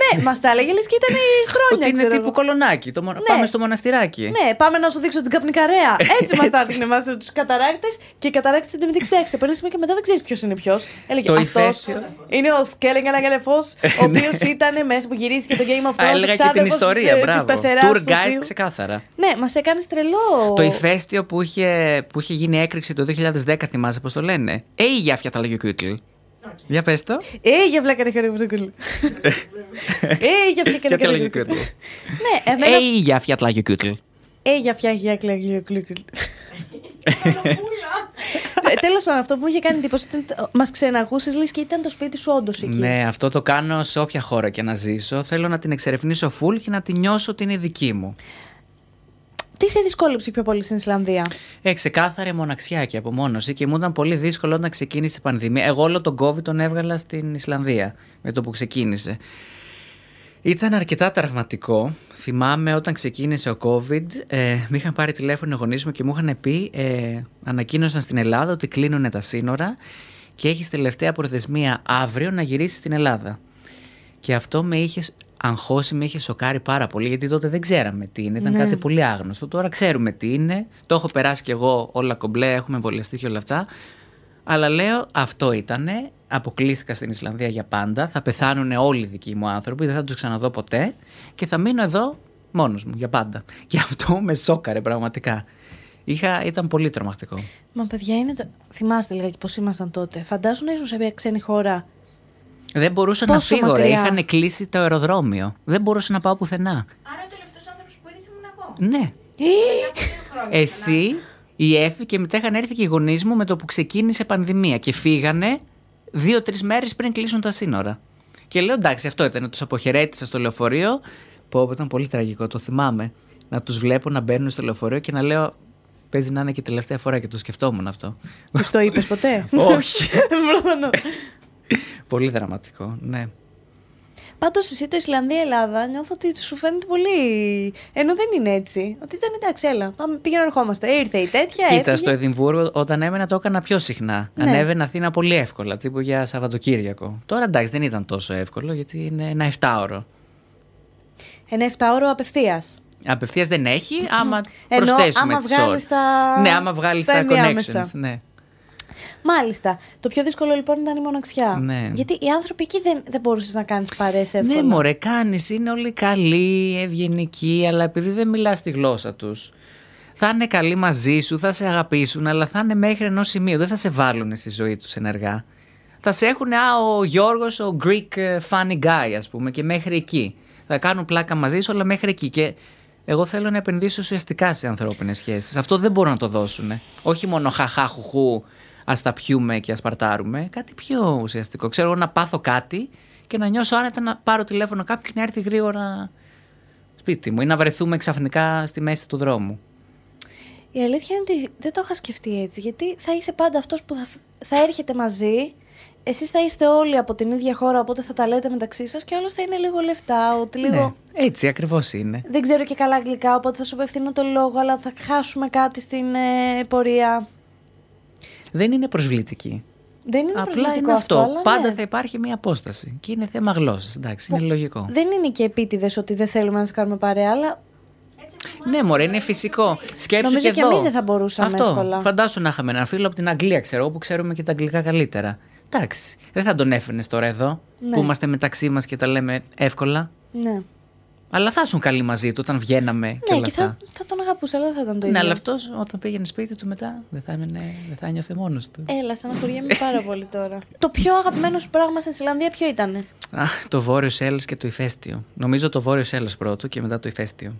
Ναι, μας τα έλεγε λες και ήταν χρόνια. Ότι είναι ξέρω τύπου εγώ. κολονάκι. Το, μο- Ναι. Πάμε στο μοναστηράκι. Ναι, πάμε να σου δείξω την καπνικαρέα. Έτσι μας τα Έτσι. έδειχνε εμά τους καταράκτες και οι καταράκτες δεν μεταξύ εντάξει. Από ένα σημείο και μετά δεν ξέρεις ποιος είναι ποιος. Έλεγε Το αυτός ηφαίστειο. είναι ο Σκέλεγγ Αναγκαλεφό, ο οποίος ήταν μέσα που γυρίστηκε το Game of Ναι. Α, Thrones. έλεγα και την εξάδελφος ιστορία, της, ε, μπράβο. της πεθεράς Tour του guide θείου. ξεκάθαρα. Ναι, μας έκανε τρελό. Το ηφαίστειο που είχε, που είχε γίνει έκρηξη το 2010, θυμάσαι πώς το λένε; Ε, η Γιάφια τα λέγει ο Κιούτλ. Για πες το. Ε, για βλάκα να χαρεί πρωτοκόλλη. Ε, για Γιατί βλάκα να λέγει ο χαρεί Κιούτλ. Ναι, εμένα. Ε, η Γιάφια τα λέγει ο Κιούτλ. Ε, για φτιάχει για κλαγί. Τέλος πάντων, αυτό που μου είχε κάνει εντύπωση ήταν μας ξεναγούσες λες και ήταν το σπίτι σου όντως εκεί. Ναι, αυτό το κάνω σε όποια χώρα και να ζήσω. Θέλω να την εξερευνήσω full και να την νιώσω ότι είναι δική μου. Τι σε δυσκόλεψε πιο πολύ στην Ισλανδία; Ε, ξεκάθαρη μοναξιά και απομόνωση και μου ήταν πολύ δύσκολο όταν ξεκίνησε η πανδημία. Εγώ όλο τον COVID τον έβγαλα στην Ισλανδία με το που ξεκίνησε. Ήταν αρκετά τραυματικό. Θυμάμαι όταν ξεκίνησε ο COVID, ε, με είχαν πάρει τηλέφωνο οι γονείς μου και μου είχαν πει, ε, ανακοίνωσαν στην Ελλάδα ότι κλείνουν τα σύνορα και έχεις τελευταία προθεσμία αύριο να γυρίσεις στην Ελλάδα. Και αυτό με είχε αγχώσει, με είχε σοκάρει πάρα πολύ, γιατί τότε δεν ξέραμε τι είναι. Ήταν Ναι. κάτι πολύ άγνωστο. Τώρα ξέρουμε τι είναι. Το έχω περάσει κι εγώ όλα κομπλέ, έχουμε εμβολιαστεί και όλα αυτά. Αλλά λέω αυτό ήτανε. Αποκλείστηκα στην Ισλανδία για πάντα. Θα πεθάνουν όλοι οι δικοί μου άνθρωποι, δεν θα τους ξαναδώ ποτέ. Και θα μείνω εδώ μόνος μου για πάντα. Και αυτό με σόκαρε πραγματικά. Είχα, ήταν πολύ τρομακτικό. Μα παιδιά, είναι το... θυμάστε λιγάκι πώς ήμασταν τότε. Φαντάσου να ήσουν σε μια ξένη χώρα. Δεν μπορούσα Πόσο να φύγω, ρε. μακριά. Είχαν κλείσει το αεροδρόμιο. Δεν μπορούσα να πάω πουθενά. Άρα ο τελευταίος άνθρωπος που είδες ήμουν εγώ. Ναι. Ε, Χρόνια Εσύ, η Εφη και μετά είχαν έρθει και οι γονείς μου με το που ξεκίνησε πανδημία και φύγανε δύο-τρεις μέρες πριν κλείσουν τα σύνορα. Και λέω εντάξει, αυτό ήταν. Τους αποχαιρέτησα στο λεωφορείο. Που ήταν πολύ τραγικό, το θυμάμαι. Να τους βλέπω να μπαίνουν στο λεωφορείο και να λέω. Παίζει να είναι και η τελευταία φορά και το σκεφτόμουν αυτό. Τους το είπες ποτέ; Όχι. Μόνο. πολύ δραματικό, ναι. Πάντως εσύ το Ισλανδία-Ελλάδα νιώθω ότι σου φαίνεται πολύ. Ενώ δεν είναι έτσι. Ότι ήταν εντάξει, έλα. Πάμε, πήγαινε ερχόμαστε. Ήρθε η τέτοια. Κοίτα, έφυγε. στο Εδιμβούργο όταν έμενα το έκανα πιο συχνά. Ναι. Ανέβαινα Αθήνα πολύ εύκολα, τύπου για Σαββατοκύριακο. Τώρα εντάξει, δεν ήταν τόσο εύκολο γιατί είναι ένα 7ωρο. Ένα 7 ώρο απευθείας. Απευθείας δεν έχει, άμα Ενώ προσθέσουμε άμα τις βγάλεις ώρες. τα- Ναι, άμα βγάλεις τα τα, ενδιάμεσα. connections. Ναι. Μάλιστα. Το πιο δύσκολο λοιπόν ήταν η μοναξιά. Ναι. Γιατί οι άνθρωποι εκεί δεν, δεν μπορούσες να κάνεις παρέες εύκολα. ναι, μωρέ, κάνεις, είναι όλοι καλοί, ευγενικοί, αλλά επειδή δεν μιλάς τη γλώσσα τους. Θα είναι καλοί μαζί σου, θα σε αγαπήσουν, αλλά θα είναι μέχρι ενός σημείου. Δεν θα σε βάλουν στη ζωή τους ενεργά. Θα σε έχουν, α, ο Γιώργος, ο Greek ε, funny guy, ας πούμε, και μέχρι εκεί. Θα κάνουν πλάκα μαζί σου, αλλά μέχρι εκεί. Και Εγώ θέλω να επενδύσω ουσιαστικά σε ανθρώπινες σχέσεις. Αυτό δεν μπορούν να το δώσουν. Όχι μόνο χαχά, χουχού, ας τα πιούμε και ας παρτάρουμε. Κάτι πιο ουσιαστικό. Ξέρω εγώ να πάθω κάτι και να νιώσω άνετα να πάρω τηλέφωνο κάποιον και να έρθει γρήγορα σπίτι μου ή να βρεθούμε ξαφνικά στη μέση του δρόμου. Η αλήθεια είναι ότι δεν το είχα σκεφτεί έτσι. Γιατί θα είσαι πάντα αυτός που θα, θα έρχεται μαζί. Εσείς θα είστε όλοι από την ίδια χώρα, οπότε θα τα λέτε μεταξύ σας και όλος θα είναι λίγο λεφτά. Ότι λίγο. Ναι, έτσι ακριβώς είναι. Δεν ξέρω και καλά αγγλικά, οπότε θα σου απευθύνω το λόγο, αλλά θα χάσουμε κάτι στην ε, πορεία. Δεν είναι προσβλητική. Δεν είναι Απλά προσβλητικό είναι αυτό. αλλά Πάντα ναι. θα υπάρχει μια απόσταση. Και είναι θέμα γλώσσας. Εντάξει, είναι λογικό. Δεν είναι και επίτηδες ότι δεν θέλουμε να σα κάνουμε παρέα, αλλά Ναι, μωρέ, είναι φυσικό. Σκέψου Νομίζω και κι εδώ. εμείς δεν θα μπορούσαμε Αυτό. εύκολα. Φαντάσου να είχαμε ένα φίλο από την Αγγλία, ξέρω εγώ, που ξέρουμε και τα αγγλικά καλύτερα. Εντάξει. Δεν θα τον έφερνες τώρα εδώ, Ναι. που είμαστε μεταξύ μας και τα λέμε εύκολα. ναι. Αλλά θα ήσουν καλοί μαζί του όταν βγαίναμε και Ναι, όλα και αυτά. θα, θα τον αγαπούσα, αλλά δεν θα ήταν το ίδιο. Ναι, αλλά αυτός όταν πήγαινε σπίτι του μετά δεν θα, έμενε, δεν θα ένιωθε μόνος του. Έλα, στεναχωριέμαι πάρα πολύ τώρα. Το πιο αγαπημένο σου πράγμα στην Ισλανδία ποιο ήταν. Α, το βόρειος Σέλλα και το ηφαίστειο. Νομίζω το βόρειος Σέλλα πρώτο και μετά το ηφαίστειο.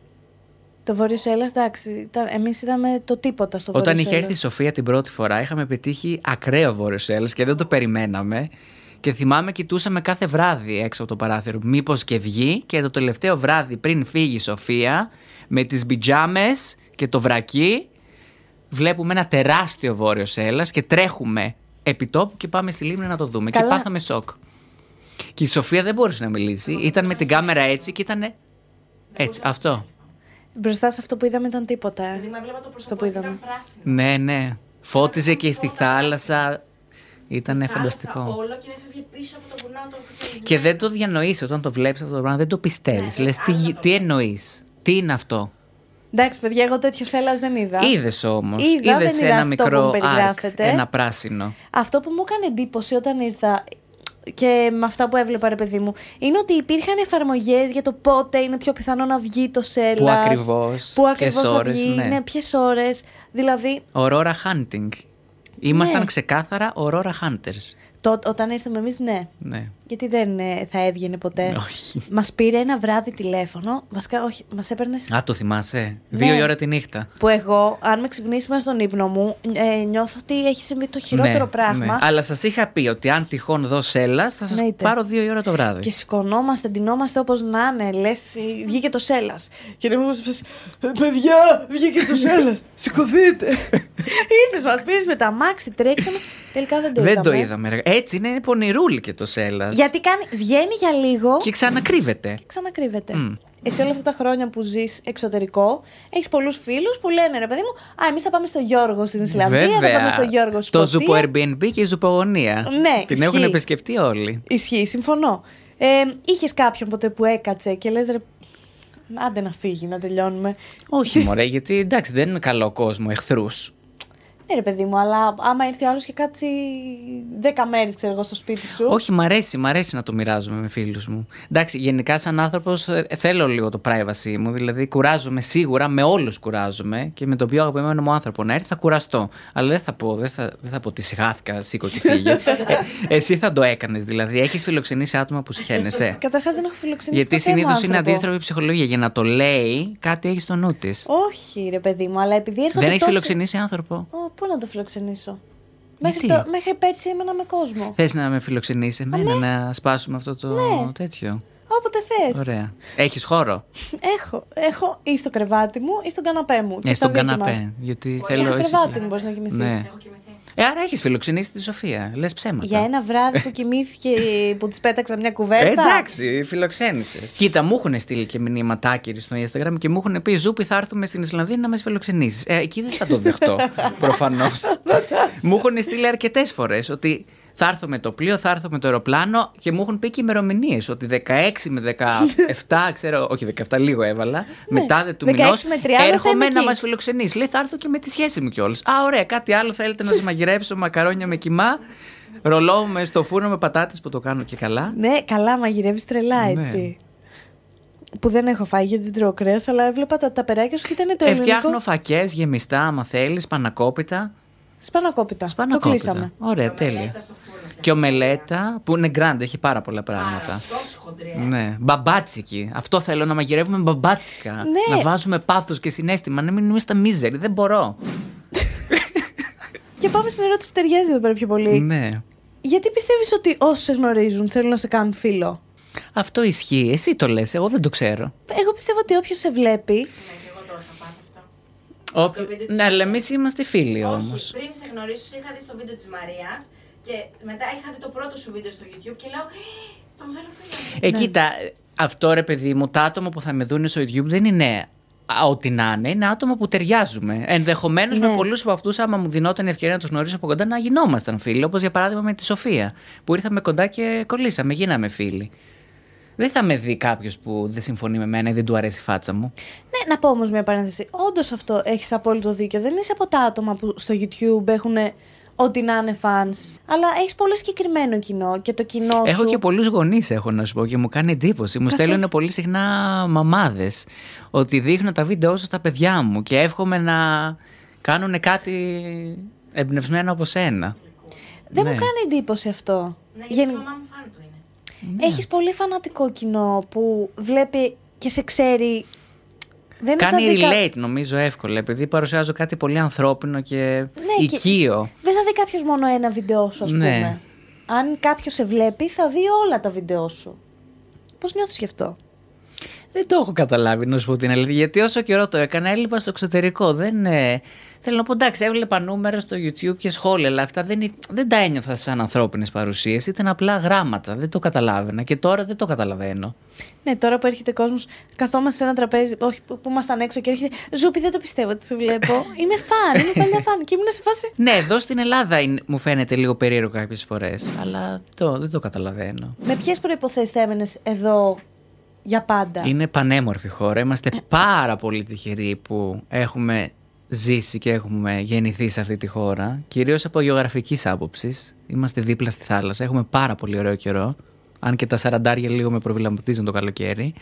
Το Βόρειος Έλλα, εντάξει. Εμείς είδαμε το τίποτα στο Όταν Βόρειος είχε έρθει η Σοφία την πρώτη φορά, είχαμε πετύχει ακραίο βόρειος Έλλα και δεν το περιμέναμε. Και θυμάμαι, κοιτούσαμε κάθε βράδυ έξω από το παράθυρο. Μήπως και βγει. Και το τελευταίο βράδυ πριν φύγει η Σοφία, με τις πιτζάμε και το βρακί, βλέπουμε ένα τεράστιο βόρειο Έλλα και τρέχουμε επί τόπου και πάμε στη λίμνη να το δούμε. Καλά. Και πάθαμε σοκ. Και η Σοφία δεν μπόρεσε να μιλήσει. Ήταν με την κάμερα έτσι και ήταν. Έτσι, αυτό. Μπροστά σε αυτό που είδαμε ήταν τίποτα. ε. Δηλαδή, με έβλεπα το Αυτό πρόσωπό που ήταν είδαμε. πράσινο. Ναι, ναι. Φώτιζε και στη θάλασσα. Ήταν Θάλασσα, φανταστικό. Όλο και με έφευγε πίσω από το βουνά το φωτισμένο. Και δεν το διανοείς όταν το βλέπεις αυτό το πράγμα, δεν το πιστεύεις. Ναι, Λες, τι, άλλο γι- το τι βλέπεις. εννοείς, τι είναι αυτό; Εντάξει, παιδιά, εγώ τέτοιο Έλλα δεν είδα. Είδες όμως, Είδα, δεν είδες είδα ένα αυτό που μικρό μου arc, περιγράφεται. ένα πράσινο. Αυτό που μου έκανε εντύπωση όταν ήρθα και με αυτά που έβλεπα, ρε παιδί μου, είναι ότι υπήρχαν εφαρμογές για το πότε είναι πιο πιθανό να βγει το Σέλλας. Πού ακριβώς, Πού ακριβώς ποιες θα ώρες, βγει, ναι. ναι, ποιες ώρες. Δηλαδή, Aurora Hunting. Ήμασταν Ναι. ξεκάθαρα Aurora Hunters. το, όταν ήρθαμε εμείς, ναι. Ναι. Γιατί δεν ε, θα έβγαινε ποτέ. Όχι. Μας πήρε ένα βράδυ τηλέφωνο. Βασικά, όχι, μας έπαιρνε. Α, το θυμάσαι. Ναι. Δύο η ώρα τη νύχτα. Που εγώ, αν με ξυπνήσει μέσα στον ύπνο μου, ε, νιώθω ότι έχει συμβεί το χειρότερο Ναι, πράγμα. ναι. Αλλά σας είχα πει ότι αν τυχόν δω σέλας θα σας Εννοείται. πάρω δύο η ώρα το βράδυ. Και σηκωνόμαστε, ντυνόμαστε όπως να είναι. Λες, βγήκε το Σέλλα. Και να μου πεις, Παιδιά, βγήκε το Σέλλα. Σηκωθείτε. Ήρθες, μας πήρες με τα μάξι, τρέξαμε. Τελικά δεν το Δεν είδαμε. το είδαμε. ρε. Έτσι είναι πονηρούλη και το σέλας. Γιατί κάνει, βγαίνει για λίγο Και ξανακρύβεται. και ξανακρύβεται. Μμ. Εσύ όλα αυτά τα χρόνια που ζεις εξωτερικό, έχεις πολλούς φίλους που λένε ρε παιδί μου, Α, εμείς θα πάμε στο Γιώργο στην Ισλανδία, θα πάμε στο Γιώργο στην Το Σκωτία». ζουπο Airbnb και η ζουπογωνία. Ναι, Την ισχύει. έχουν επισκεφτεί όλοι. Ισχύει, συμφωνώ. Ε, Είχες κάποιον ποτέ που έκατσε και λες ρε. Άντε να φύγει, να τελειώνουμε. Όχι, μωρέ, γιατί εντάξει, δεν είναι καλό κόσμο εχθρούς. Ναι, ρε παιδί μου, αλλά άμα ήρθε άλλος και κάτσει 10 μέρες, ξέρω εγώ, στο σπίτι σου. Όχι, μ' αρέσει, μ' αρέσει να το μοιράζομαι με φίλους μου. Εντάξει, γενικά σαν άνθρωπος θέλω λίγο το privacy μου. Δηλαδή, κουράζομαι σίγουρα, με όλους κουράζομαι και με τον πιο αγαπημένο μου άνθρωπο να έρθει θα κουραστώ. Αλλά δεν θα πω, δεν θα, δεν θα πω ότι σιγάθηκα, σήκω και φύγε. Ε, εσύ θα το έκανες, δηλαδή. Έχεις φιλοξενήσει άτομα που συχαίνεσαι; Καταρχάς δεν έχω φιλοξενήσει. Γιατί ποτέ μου συνήθω είναι άνθρωπο. αντίστροφη ψυχολογία. Για να το λέει, κάτι έχει στο νου της. Όχι, ρε παιδί μου, αλλά επειδή έρχονται. Δεν έχεις τόσοι- φιλοξενήσει άνθρωπο; Ω, πού να το φιλοξενήσω; Μέχρι, Γιατί; το, μέχρι πέρσι ήμουνα με κόσμο. Θες να με φιλοξενήσεις εμένα, να σπάσουμε αυτό το Ναι. τέτοιο. Όποτε θες. Ωραία. Έχεις χώρο; Έχω, έχω ή στο κρεβάτι μου ή στον καναπέ μου. Ε, και στα στον δίκη καναπέ. μας. Γιατί Και θέλω στο έτσι- κρεβάτι μου μπορείς να κοιμηθείς. Ναι. Έχω κοιμηθεί. Ε, άρα έχεις φιλοξενήσει τη Σοφία. Λες ψέματα. Για ένα βράδυ που κοιμήθηκε που της πέταξα μια Ε, κουβέρτα. εντάξει, φιλοξένησες. Κοίτα, μου έχουν στείλει και μηνύματάκια στο Instagram και μου έχουν πει Ζούπι, θα έρθουμε στην Ισλανδία να μας φιλοξενήσεις. Ε, εκεί δεν θα το δεχτώ. Προφανώς. μου έχουν στείλει αρκετές φορές ότι θα έρθω με το πλοίο, θα έρθω με το αεροπλάνο και μου έχουν πει και ημερομηνίες. Ότι 16 με 17, ξέρω, όχι 17, λίγο έβαλα. μετά δε του 16 μηνός με 30 θα είμαι έρχομαι να εκεί. μας φιλοξενήσει. Λέει, θα έρθω και με τη σχέση μου κιόλας. Α, ωραία, κάτι άλλο θέλετε να σα μαγειρέψω, μακαρόνια με κοιμά. Ρολό με στο φούρνο με πατάτες που το κάνω και καλά. Ναι, καλά, μαγειρεύεις τρελά Ναι. έτσι. Που δεν έχω φάει γιατί δεν τρώω κρέας, αλλά έβλεπα τα, τα περάκια σου και ήταν το Ε, ελληνικό. φτιάχνω φακές γεμιστά, άμα θέλεις, πανακόπιτα. Σπανακόπιτα. Το Σπανακόπιτα. κλείσαμε. Ωραία, Το τέλεια. μελέτα στο φούρνο φτιάχνει. Και ο Μελέτα που είναι grand, έχει πάρα πολλά πράγματα. Τόσο χοντρή. ε. Ναι, μπαμπάτσικη. Αυτό θέλω να μαγειρεύουμε μπαμπάτσικα. Ναι. Να βάζουμε πάθος και συνέστημα. Να μην είμαστε μίζεροι. Δεν μπορώ. Και πάμε στην ερώτηση που ταιριάζει εδώ πέρα πιο πολύ. ναι. Γιατί πιστεύεις ότι όσοι σε γνωρίζουν θέλουν να σε κάνουν φίλο; Αυτό ισχύει. Εσύ το λες, εγώ δεν το ξέρω. Εγώ πιστεύω ότι όποιος σε βλέπει. Ναι, και εγώ τώρα θα πάθω αυτό. Όποιο... βίντεο της Ναι, αλλά εμείς Μαρίας. είμαστε φίλοι όμως. Όχι, πριν σε γνωρίσω, σε είχα δει στο βίντεο της Μαρίας και μετά είχα δει το πρώτο σου βίντεο στο YouTube και λέω «Ε, Τον θέλω φίλο. μου». Ε, κοίτα, αυτό ρε παιδί μου, τα άτομα που θα με δουν στο YouTube δεν είναι α, ό,τι να είναι, είναι άτομα που ταιριάζουμε. Ενδεχομένως Ναι. με πολλούς από αυτούς, άμα μου δινόταν η ευκαιρία να τους γνωρίσω από κοντά, να γινόμασταν φίλοι. Όπως για παράδειγμα με τη Σοφία, που ήρθαμε κοντά και κολλήσαμε, γίναμε φίλοι. Δεν θα με δει κάποιος που δεν συμφωνεί με μένα ή δεν του αρέσει η φάτσα μου. Ναι, να πω όμως μια παρένθεση. Όντως αυτό έχεις απόλυτο δίκιο. Δεν είσαι από τα άτομα που στο YouTube έχουν ό,τι να είναι fans. Αλλά έχεις πολύ συγκεκριμένο κοινό και το κοινό σου. Έχω και πολλούς γονείς, έχω να σου πω, και μου κάνει εντύπωση. Μου Καθόλου. στέλνουν πολύ συχνά μαμάδες ότι δείχνω τα βίντεο σου στα παιδιά μου και εύχομαι να κάνουν κάτι εμπνευσμένο από σένα. Δεν Ναι. μου κάνει εντύπωση αυτό. Ναι, γιατί Γεν- η μαμά μου φάνε του είναι. Έχεις πολύ φανατικό κοινό που βλέπει και σε ξέρει. Δεν είναι Κάνει τα δικά- relate νομίζω εύκολα επειδή παρουσιάζω κάτι πολύ ανθρώπινο και Ναι, και- οικείο. Δεν θα δει κάποιος μόνο ένα βίντεο σου, ας Ναι. πούμε. Αν κάποιος σε βλέπει, θα δει όλα τα βίντεο σου. Πώς νιώθεις γι' αυτό; Δεν το έχω καταλάβει, να σου πω την αλήθεια. Γιατί όσο καιρό το έκανα, έλειπα στο εξωτερικό. Δεν, ε, θέλω να πω, εντάξει, έβλεπα νούμερα στο YouTube και σχόλια, αλλά αυτά δεν, ή- δεν τα ένιωθα σαν ανθρώπινες παρουσίες. Ήταν απλά γράμματα. Δεν το καταλάβαινα. Και τώρα δεν το καταλαβαίνω. Ναι, τώρα που έρχεται κόσμος, καθόμαστε σε ένα τραπέζι, όχι που, που ήμασταν έξω και έρχεται. Ζούπι, δεν το πιστεύω ότι σε βλέπω. είμαι φαν, είμαι παλιά φαν. Και ήμουν σε φάση. Ναι, εδώ στην Ελλάδα είναι- μου φαίνεται λίγο περίεργο κάποιες φορές. Αλλά το, δεν το καταλαβαίνω. Με ποιες προποθέσει θα έμενες εδώ για πάντα. Είναι πανέμορφη χώρα. Είμαστε πάρα πολύ τυχεροί που έχουμε ζήσει και έχουμε γεννηθεί σε αυτή τη χώρα. Κυρίως από γεωγραφικής άποψης. Είμαστε δίπλα στη θάλασσα. Έχουμε πάρα πολύ ωραίο καιρό. Αν και τα σαραντάρια λίγο με προβληματίζουν το καλοκαίρι.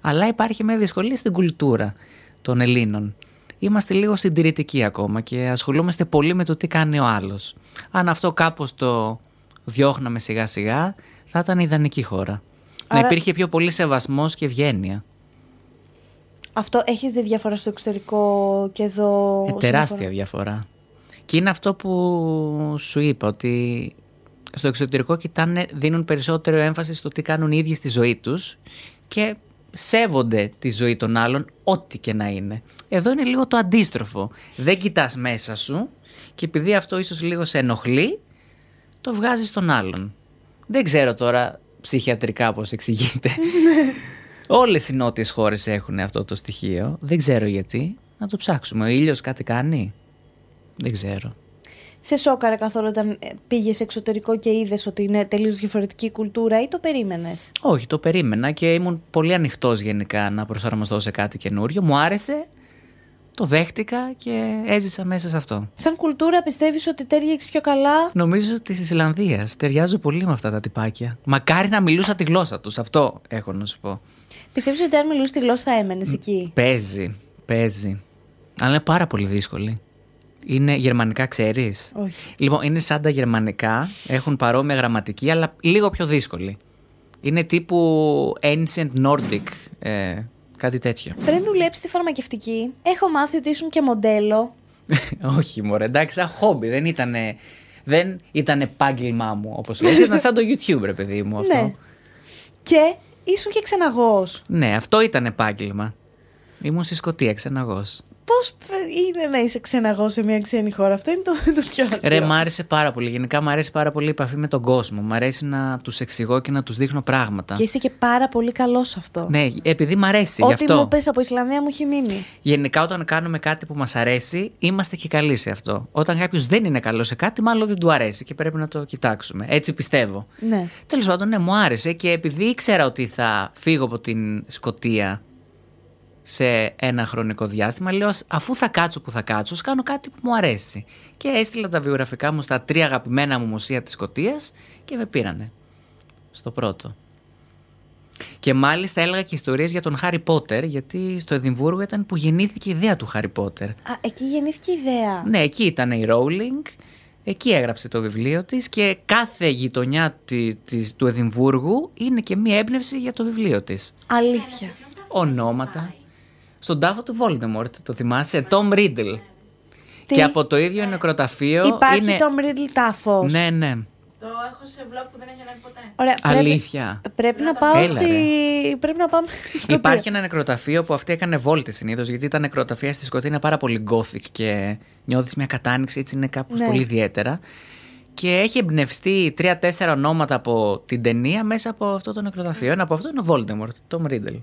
Αλλά υπάρχει μια δυσκολία στην κουλτούρα των Ελλήνων. Είμαστε λίγο συντηρητικοί ακόμα και ασχολούμαστε πολύ με το τι κάνει ο άλλος. Αν αυτό κάπως το διώχναμε σιγά σιγά, θα ήταν ιδανική χώρα. Να Άρα- υπήρχε πιο πολύ σεβασμός και ευγένεια. Αυτό έχεις δει διαφορά στο εξωτερικό και εδώ. Ε, όσον τεράστια αφορά- διαφορά. Και είναι αυτό που σου είπα, ότι στο εξωτερικό κοιτάνε, δίνουν περισσότερο έμφαση στο τι κάνουν οι ίδιοι στη ζωή τους και σέβονται τη ζωή των άλλων, ό,τι και να είναι. Εδώ είναι λίγο το αντίστροφο. Δεν κοιτάς μέσα σου και επειδή αυτό ίσως λίγο σε ενοχλεί, το βγάζεις στον άλλον. Δεν ξέρω τώρα ψυχιατρικά πώς εξηγείται. Όλες οι νότιες χώρες έχουν αυτό το στοιχείο. Δεν ξέρω γιατί. Να το ψάξουμε. Ο ήλιος κάτι κάνει; Δεν ξέρω. Σε σόκαρε καθόλου όταν πήγες εξωτερικό και είδες ότι είναι τελείως διαφορετική η κουλτούρα ή το περίμενες; Όχι, το περίμενα και ήμουν πολύ ανοιχτός γενικά να προσαρμοστώ σε κάτι καινούριο. Μου άρεσε, το δέχτηκα και έζησα μέσα σε αυτό. Σαν κουλτούρα πιστεύεις ότι τέριαξε πιο καλά; Νομίζω της Ισλανδίας. Ταιριάζω πολύ με αυτά τα τυπάκια. Μακάρι να μιλούσα τη γλώσσα τους. Αυτό έχω να σου πω. Πιστεύεις ότι αν μιλούσες τη γλώσσα θα έμενες εκεί; Παίζει, παίζει. Αλλά είναι πάρα πολύ δύσκολη. Είναι γερμανικά, ξέρεις; Όχι. Λοιπόν, είναι σαν τα γερμανικά. Έχουν παρόμοια γραμματική, αλλά λίγο πιο δύσκολη. Είναι τύπου Ancient Nordic. Ε, κάτι τέτοιο. Πριν δουλέψεις στη φαρμακευτική, έχω μάθει ότι ήσουν και μοντέλο. Όχι, μωρέ, εντάξει, σαν χόμπι. Δεν ήταν δεν ήταν επάγγελμά μου, όπως λες. Ήταν σαν το YouTube, ρε παιδί μου αυτό. Ναι. Και ήσουν και ξεναγός. Ναι, αυτό ήταν επάγγελμα. Ήμουν στη Σκωτία, ξεναγός. Πώς είναι να είσαι ξεναγός σε μια ξένη χώρα, Αυτό είναι το, το πιο αστείο. Ρε, μ' άρεσε πάρα πολύ. Γενικά, μ' αρέσει πάρα πολύ η επαφή με τον κόσμο. Μ' αρέσει να τους εξηγώ και να τους δείχνω πράγματα. Και είσαι και πάρα πολύ καλός σε αυτό. Ναι, επειδή μ' αρέσει. γι' Ό,τι αυτό. μου πες από Ισλανδία μου έχει μείνει. Γενικά, όταν κάνουμε κάτι που μας αρέσει, είμαστε και καλοί σε αυτό. Όταν κάποιος δεν είναι καλός σε κάτι, μάλλον δεν του αρέσει και πρέπει να το κοιτάξουμε. Έτσι πιστεύω. Ναι. Τέλος πάντων, ναι, μου άρεσε και επειδή ήξερα ότι θα φύγω από την Σκωτία σε ένα χρονικό διάστημα, λέω «Ας- αφού θα κάτσω που θα κάτσω, ας κάνω κάτι που μου αρέσει. Και έστειλα τα βιογραφικά μου στα τρία αγαπημένα μου μουσεία της Σκωτίας και με πήρανε στο πρώτο. Και μάλιστα έλεγα και ιστορίες για τον Χάρι Πότερ, γιατί στο Εδιμβούργο ήταν που γεννήθηκε η ιδέα του Χάρι Πότερ. Α, εκεί γεννήθηκε η ιδέα. Ναι, εκεί ήταν η Rowling. Εκεί έγραψε το βιβλίο της και κάθε γειτονιά τη- της- του Εδιμβούργου είναι και μία έμπνευση για το βιβλίο της. Αλήθεια. Ονόματα. Στον τάφο του Voldemort, το θυμάσαι, Tom Riddle. Τι; Και από το ίδιο νεκροταφείο Υπάρχει είναι... το Riddle τάφος. Ναι, ναι. Το έχω σε vlog που δεν έχει ανέβει ποτέ. Ωραία, πρέπει, Αλήθεια. πρέπει να πάω Έλα, στη. Πρέπει να πάμε στη Σκωτία. Υπάρχει ένα νεκροταφείο που αυτή έκανε βόλτες συνήθως, γιατί τα νεκροταφεία στη Σκωτία είναι πάρα πολύ gothic και νιώθεις μια κατάνοιξη, έτσι είναι κάπως Ναι. πολύ ιδιαίτερα. Και έχει εμπνευστεί τρία-τέσσερα ονόματα από την ταινία μέσα από αυτό το νεκροταφείο. Ένα από αυτό είναι ο Voldemort, Tom Riddle.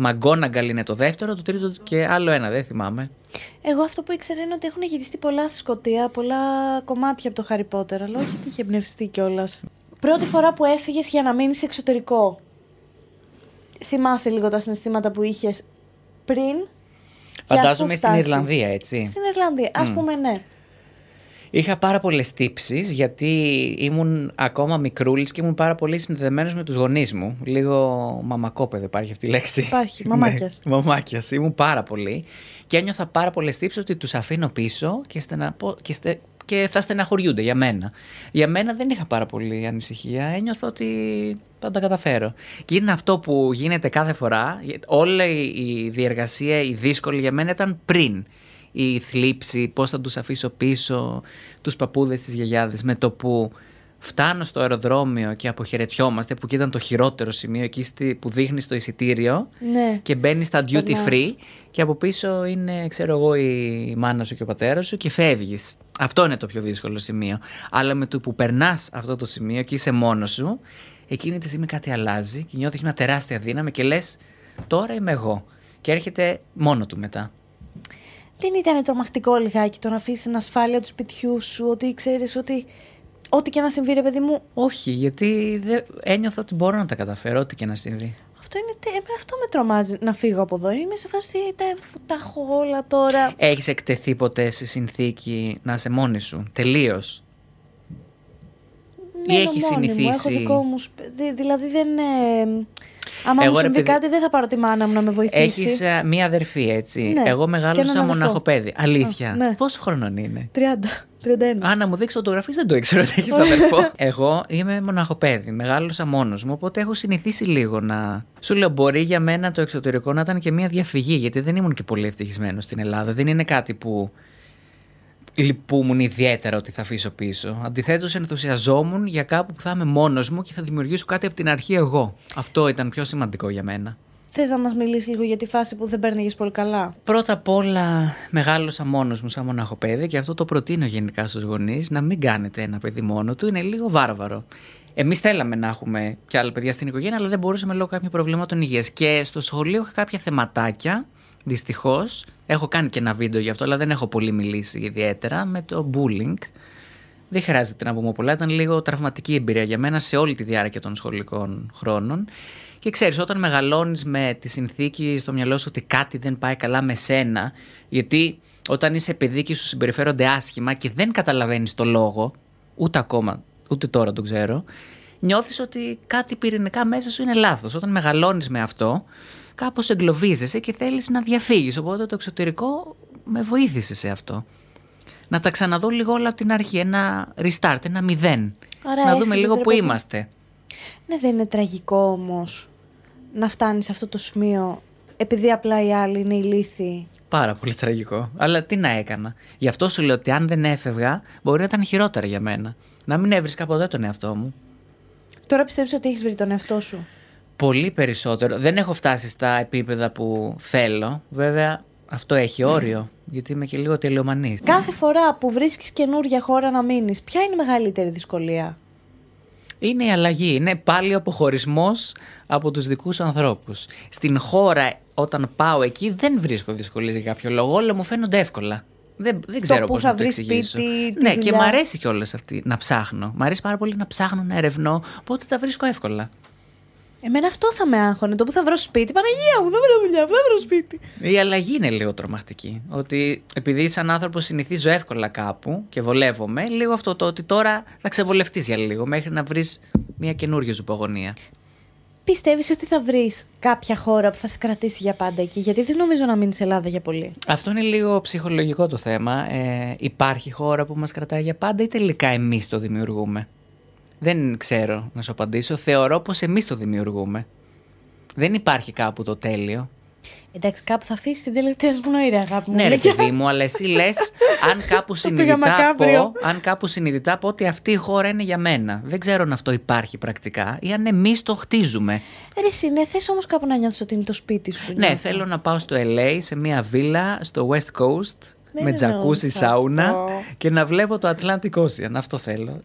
Μαγκόναγκαλ είναι το δεύτερο, το τρίτο και άλλο ένα, δεν θυμάμαι. Εγώ αυτό που ήξερα είναι ότι έχουν γυριστεί πολλά στη Σκωτία, πολλά κομμάτια από το Harry Potter, αλλά όχι ότι είχε εμπνευστεί κιόλας. Πρώτη φορά που έφυγες για να μείνεις εξωτερικό. Θυμάσαι λίγο τα συναισθήματα που είχες πριν. και αφού Φαντάζομαι στην φτάσεις. Ιρλανδία, έτσι. Στην Ιρλανδία, ας πούμε, ναι. Είχα πάρα πολλές τύψεις γιατί ήμουν ακόμα μικρούλης και ήμουν πάρα πολύ συνδεδεμένος με τους γονείς μου. Λίγο μαμακόπεδο υπάρχει αυτή η λέξη. Υπάρχει, μαμάκιας. ναι, μαμάκιας. Ήμουν πάρα πολύ. Και ένιωθα πάρα πολλές τύψεις ότι τους αφήνω πίσω και, στενα... και, στε... και θα στεναχωριούνται για μένα. Για μένα δεν είχα πάρα πολύ ανησυχία. Ένιωθα ότι θα τα καταφέρω. Και είναι αυτό που γίνεται κάθε φορά. Όλη η διεργασία, η δύσκολη για μένα ήταν πριν η θλίψη, πώς θα τους αφήσω πίσω, τους παππούδες, τις γιαγιάδες, με το που φτάνω στο αεροδρόμιο και αποχαιρετιόμαστε, που εκεί ήταν το χειρότερο σημείο, εκεί στη- που δείχνει το εισιτήριο Ναι. και μπαίνει στα duty Περνάς. free και από πίσω είναι, ξέρω εγώ, η μάνα σου και ο πατέρας σου και φεύγεις. Αυτό είναι το πιο δύσκολο σημείο. Αλλά με το που περνάς αυτό το σημείο και είσαι μόνος σου, εκείνη τη στιγμή κάτι αλλάζει και νιώθεις μια τεράστια δύναμη και λες τώρα είμαι εγώ. Και έρχεται μόνο του μετά. Δεν ήταν τρομακτικό λιγάκι το να αφήσεις την ασφάλεια του σπιτιού σου, ότι ξέρεις ότι. Ό,τι και να συμβεί, ρε παιδί μου. Όχι, γιατί δεν ένιωθα ότι μπορώ να τα καταφέρω, ό,τι και να συμβεί. Αυτό, είναι, τε- εμένα αυτό με τρομάζει να φύγω από εδώ. Είμαι σε φάση ότι τα, τα έχω όλα τώρα. Έχεις εκτεθεί ποτέ σε συνθήκη να είσαι μόνη σου, τελείως; Μένω έχεις μόνη Μου, έχω συνηθίσει- δικό μου. σπ- δη- δηλαδή δεν. Ε, άμα Εγώ, μου ρε συμβεί παιδί- κάτι, δεν θα πάρω τη μάνα μου να με βοηθήσει. Έχεις ε, μία αδερφή, έτσι. Ναι, Εγώ και μεγάλωσα έναν αδερφό. μοναχοπέδι. Αλήθεια. Α, ναι. Πόσο χρονών είναι; 30, 31. Α, να μου δείξει φωτογραφίες, δεν το ήξερα ότι έχεις αδερφό. Εγώ είμαι μοναχοπέδι. Μεγάλωσα μόνος μου, οπότε έχω συνηθίσει λίγο να. Σου λέω, μπορεί για μένα το εξωτερικό να ήταν και μια διαφυγή, γιατί δεν ήμουν και πολύ ευτυχισμένος στην Ελλάδα. Δεν είναι κάτι που λυπούμουν ιδιαίτερα ότι θα αφήσω πίσω. Αντιθέτως, ενθουσιαζόμουν για κάπου που θα είμαι μόνος μου και θα δημιουργήσω κάτι από την αρχή εγώ. Αυτό ήταν πιο σημαντικό για μένα. Θες να μας μιλήσεις λίγο για τη φάση που δεν παίρνει πολύ καλά; Πρώτα απ' όλα μεγάλωσα μόνος μου σαν μοναχοπέδι και αυτό το προτείνω γενικά στους γονείς να μην κάνετε ένα παιδί μόνο του, είναι λίγο βάρβαρο. Εμείς θέλαμε να έχουμε και άλλα παιδιά στην οικογένεια, αλλά δεν μπορούσαμε λόγω κάποιων προβλήματων υγείας. Και στο σχολείο είχα κάποια θεματάκια, δυστυχώς. Έχω κάνει και ένα βίντεο γι' αυτό, αλλά δεν έχω πολύ μιλήσει ιδιαίτερα με το bullying. Δεν χρειάζεται να πούμε πολλά. Ήταν λίγο τραυματική εμπειρία για μένα σε όλη τη διάρκεια των σχολικών χρόνων. Και ξέρεις, όταν μεγαλώνεις με τη συνθήκη στο μυαλό σου ότι κάτι δεν πάει καλά με σένα, γιατί όταν είσαι παιδί και σου συμπεριφέρονται άσχημα και δεν καταλαβαίνεις το λόγο, ούτε ακόμα, ούτε τώρα το ξέρω, νιώθεις ότι κάτι πυρηνικά μέσα σου είναι λάθος. Όταν μεγαλώνεις με αυτό, κάπως εγκλωβίζεσαι και θέλεις να διαφύγεις. Οπότε το εξωτερικό με βοήθησε σε αυτό να τα ξαναδώ λίγο όλα από την αρχή. Ένα restart, ένα μηδέν. Άρα να δούμε έφυγες, λίγο ρε που παιδί. είμαστε. Ναι, δεν είναι τραγικό όμως να φτάνεις σε αυτό το σημείο επειδή απλά οι άλλοι είναι ηλίθιοι. Πάρα πολύ τραγικό. Αλλά τι να έκανα. Γι' αυτό σου λέω ότι αν δεν έφευγα, μπορεί να ήταν χειρότερα για μένα. Να μην έβρισκα ποτέ τον εαυτό μου. Τώρα πιστεύεις ότι έχεις βρει τον εαυτό σου; Πολύ περισσότερο. Δεν έχω φτάσει στα επίπεδα που θέλω. Βέβαια, αυτό έχει όριο. Γιατί είμαι και λίγο τελειομανής. Κάθε φορά που βρίσκεις καινούργια χώρα να μείνεις, ποια είναι η μεγαλύτερη δυσκολία; Είναι η αλλαγή. Είναι πάλι ο αποχωρισμός από τους δικούς ανθρώπους. Στην χώρα, όταν πάω εκεί, δεν βρίσκω δυσκολίες για κάποιο λόγο. Όλα μου φαίνονται εύκολα. Δεν, δεν ξέρω πού πώς θα να το βρεις εξηγήσω. σπίτι, τη Ναι, και δουλειά. μ' αρέσει κιόλας αυτή να ψάχνω. Μ' αρέσει πάρα πολύ να ψάχνω, να ερευνώ. Οπότε τα βρίσκω εύκολα. Εμένα αυτό θα με άγχωνε. Το που θα βρω σπίτι. Παναγία μου, δεν βρω δουλειά, δεν βρω σπίτι. Η αλλαγή είναι λίγο τρομακτική. Ότι επειδή σαν άνθρωπος συνηθίζω εύκολα κάπου και βολεύομαι, λίγο αυτό το ότι τώρα θα ξεβολευτείς για λίγο μέχρι να βρεις μια καινούργια σου παγωνία. πιστεύεις ότι θα βρεις κάποια χώρα που θα σε κρατήσει για πάντα εκεί, Γιατί δεν νομίζω να μείνεις σε Ελλάδα για πολύ. Αυτό είναι λίγο ψυχολογικό το θέμα. Ε, υπάρχει χώρα που μας κρατάει για πάντα ή τελικά εμείς το δημιουργούμε; Δεν ξέρω να σου απαντήσω. Θεωρώ πως εμείς το δημιουργούμε. Δεν υπάρχει κάπου το τέλειο. Εντάξει, κάπου θα αφήσεις την τελευταία σου πνοή, ρε αγάπη μου. Ναι, ρε Γλυκιά. παιδί μου, αλλά εσύ λες, αν κάπου Το πήγα συνειδητά μακάβριο. πω, αν κάπου συνειδητά πω ότι αυτή η χώρα είναι για μένα. Δεν ξέρω αν αυτό υπάρχει πρακτικά ή αν εμείς το χτίζουμε. Ρε, εσύ, ναι, θες όμως κάπου να νιώθεις ότι είναι το σπίτι σου. Ναι, νιώθω. θέλω να πάω στο LA σε μια βίλα στο West Coast Δεν με τζακούσι εννοούσα σάουνα αυτό. και να βλέπω το Atlantic Ocean. Αυτό θέλω.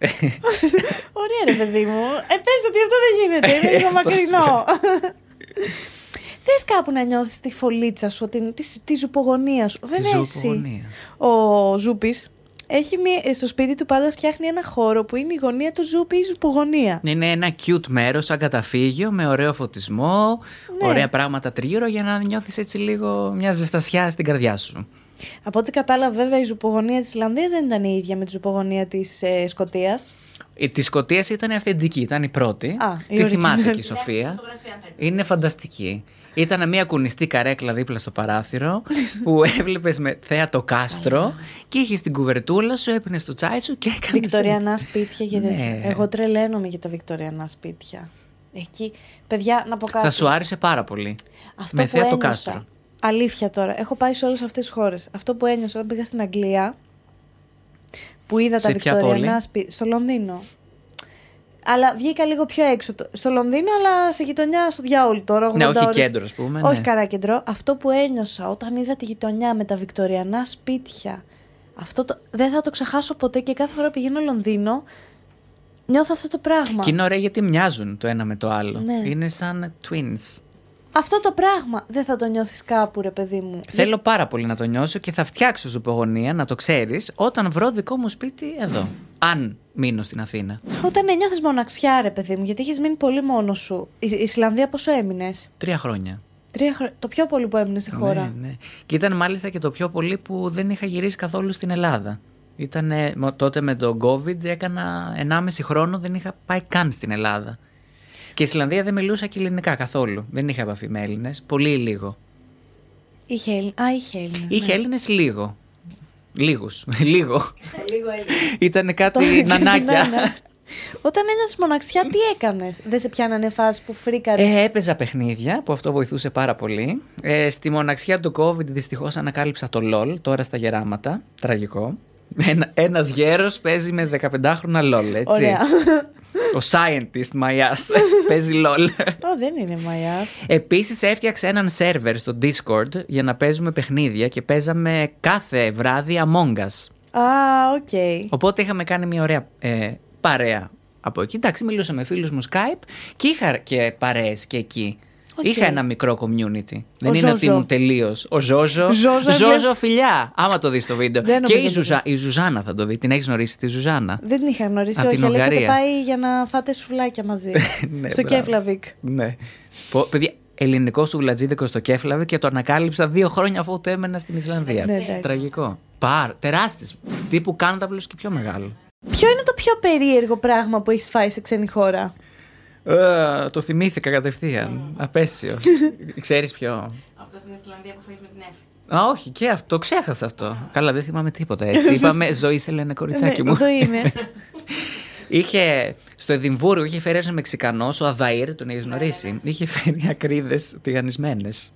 Ωραία, ρε παιδί μου. Ε, πες ότι αυτό δεν γίνεται. Είναι λίγο Αυτό μακρινό. Θες κάπου να νιώθεις τη φωλίτσα σου, την, τη, τη ζουπογονία σου. Βέβαια, εσύ. ζουπογονία. Ο Ζούπης έχει μία, στο σπίτι του πάντα φτιάχνει ένα χώρο που είναι η γωνία του Ζούπη ή η ζουπογονία. Είναι ένα cute μέρος, σαν καταφύγιο, με ωραίο φωτισμό, Ναι. ωραία πράγματα τριγύρω για να νιώθεις έτσι λίγο μια ζεστασιά στην καρδιά σου. Από ό,τι κατάλαβα, βέβαια, η ζουπογονία της Ισλανδίας δεν ήταν η ίδια με τη ζουπογονία της ε, Σκωτίας. Η της Σκωτίας ήταν αυθεντική, ήταν η πρώτη. Α, η Τη original. θυμάται και η Υπάρχει Σοφία. φωτογραφία, αν θέλετε. Είναι φανταστική. Ήταν μια κουνιστή καρέκλα δίπλα στο παράθυρο που έβλεπες με θέα το κάστρο και είχε την κουβερτούλα σου, έπαιρνε το τσάι σου και έκανες. Βικτοριανά σπίτια και τέτοια. Ναι. Εγώ τρελαίνομαι για τα βικτοριανά σπίτια. Εκεί, παιδιά, να πω κάτι. Θα σου άρεσε πάρα πολύ. Αυτό με που θέα το ένιωσα, κάστρο. Αλήθεια τώρα. Έχω πάει σε όλες αυτές τις χώρες. Αυτό που ένιωσα όταν πήγα στην Αγγλία. Που είδα Σε τα ποια βικτοριανά πόλη; σπίτια. Στο Λονδίνο. Αλλά βγήκα λίγο πιο έξω. το- Στο Λονδίνο, αλλά σε γειτονιά στο διάολο τώρα. 80 Ναι, όχι ώρες. κέντρο, ας πούμε. Όχι ναι. καρά κέντρο. Αυτό που ένιωσα όταν είδα τη γειτονιά με τα βικτοριανά σπίτια. Αυτό το, δεν θα το ξεχάσω ποτέ και κάθε φορά που πηγαίνω Λονδίνο νιώθω αυτό το πράγμα. Και είναι ωραία γιατί μοιάζουν το ένα με το άλλο. Ναι. Είναι σαν twins. Αυτό το πράγμα δεν θα το νιώθεις κάπου ρε παιδί μου. Θέλω πάρα πολύ να το νιώσω και θα φτιάξω ζουπογονία, να το ξέρεις, όταν βρω δικό μου σπίτι εδώ. Αν μείνω στην Αθήνα. Όταν νιώθεις μοναξιά ρε παιδί μου, γιατί έχεις μείνει πολύ μόνος σου. Η η Ισλανδία πόσο έμεινες; Τρία χρόνια. Τρία χρόνια. Το πιο πολύ που έμεινε στη χώρα. Ναι, ναι. Και ήταν μάλιστα και το πιο πολύ που δεν είχα γυρίσει καθόλου στην Ελλάδα. Ήταν τότε με το COVID, έκανα 1,5 χρόνο, δεν είχα πάει καν στην Ελλάδα. Και η Ισλανδία δεν μιλούσα και ελληνικά καθόλου. Δεν είχα επαφή με Έλληνες. Πολύ λίγο. Είχε Έλλη- Α, είχε Έλληνα. Είχε ναι. Έλληνες λίγο. Λίγους. λίγο. Λίγο Έλληνα. Ήταν Το- κάτι νανάκια. Ναι, ναι. Όταν ένιωθες μοναξιά, τι έκανες; Δεν σε πιάνανε φάση που φρίκαρες; Ε, έπαιζα παιχνίδια που αυτό βοηθούσε πάρα πολύ. Ε, στη μοναξιά του COVID δυστυχώς ανακάλυψα το LOL, τώρα στα γεράματα. Τραγικό. Ένα, ένας γέρος παίζει με 15χρονα LOL, έτσι. Ωραία. Ο scientist μαγιάς παίζει LOL. Ω, δεν είναι μαγιάς. Επίσης έφτιαξε έναν σερβερ στο Discord για να παίζουμε παιχνίδια και παίζαμε κάθε βράδυ Among Us. Α, οκ. Οπότε είχαμε κάνει μια ωραία ε, παρέα από εκεί. Εντάξει, μιλούσα με φίλους μου Skype και είχα και παρέες και εκεί. Οκ. Είχα ένα μικρό community. Δεν είναι Ζόζο. ότι ήμουν τελείως. Ο Ζόζο. Ζόζο, Ζόζο, έβλεπες; φιλιά. Άμα το δεις το βίντεο. Δεν και νομίζω η, ότι Ζουζα... η Ζουζάνα θα το δει. Την έχεις γνωρίσει τη Ζουζάνα; Δεν την είχα γνωρίσει, Απ' την όχι, αλλά είχατε Ουγγαρία. πάει για να φάτε σουβλάκια μαζί. Ναι, στο μπράβο. Κέφλαβικ. Ναι. Πω- Παιδιά, ελληνικός σουβλατζίδικος στο Κέφλαβε και το ανακάλυψα δύο χρόνια αφού το έμενα στην Ισλανδία. Ναι, εντάξει. Τραγικό. Πάρ, τεράστιος. Τύπου κάνταβλο και πιο μεγάλο. Ποιο είναι το πιο περίεργο πράγμα που έχεις φάει σε ξένη χώρα; Ε, το θυμήθηκα κατευθείαν. Απέσιο. Ξέρεις ποιο; Αυτό στην Ισλανδία που φέρεις με την Εφη. Α, όχι, και αυτό. Το ξέχασα αυτό. Καλά, δεν θυμάμαι τίποτα έτσι. Είπαμε ζωή σε λένε κοριτσάκι Ναι, μου. Αυτό είναι. Είχε στο Εδιμβούργο είχε φέρει ένας Μεξικανός, ο Αδαήρ, τον έχει γνωρίσει; Είχε φέρει ακρίδες τηγανισμένες.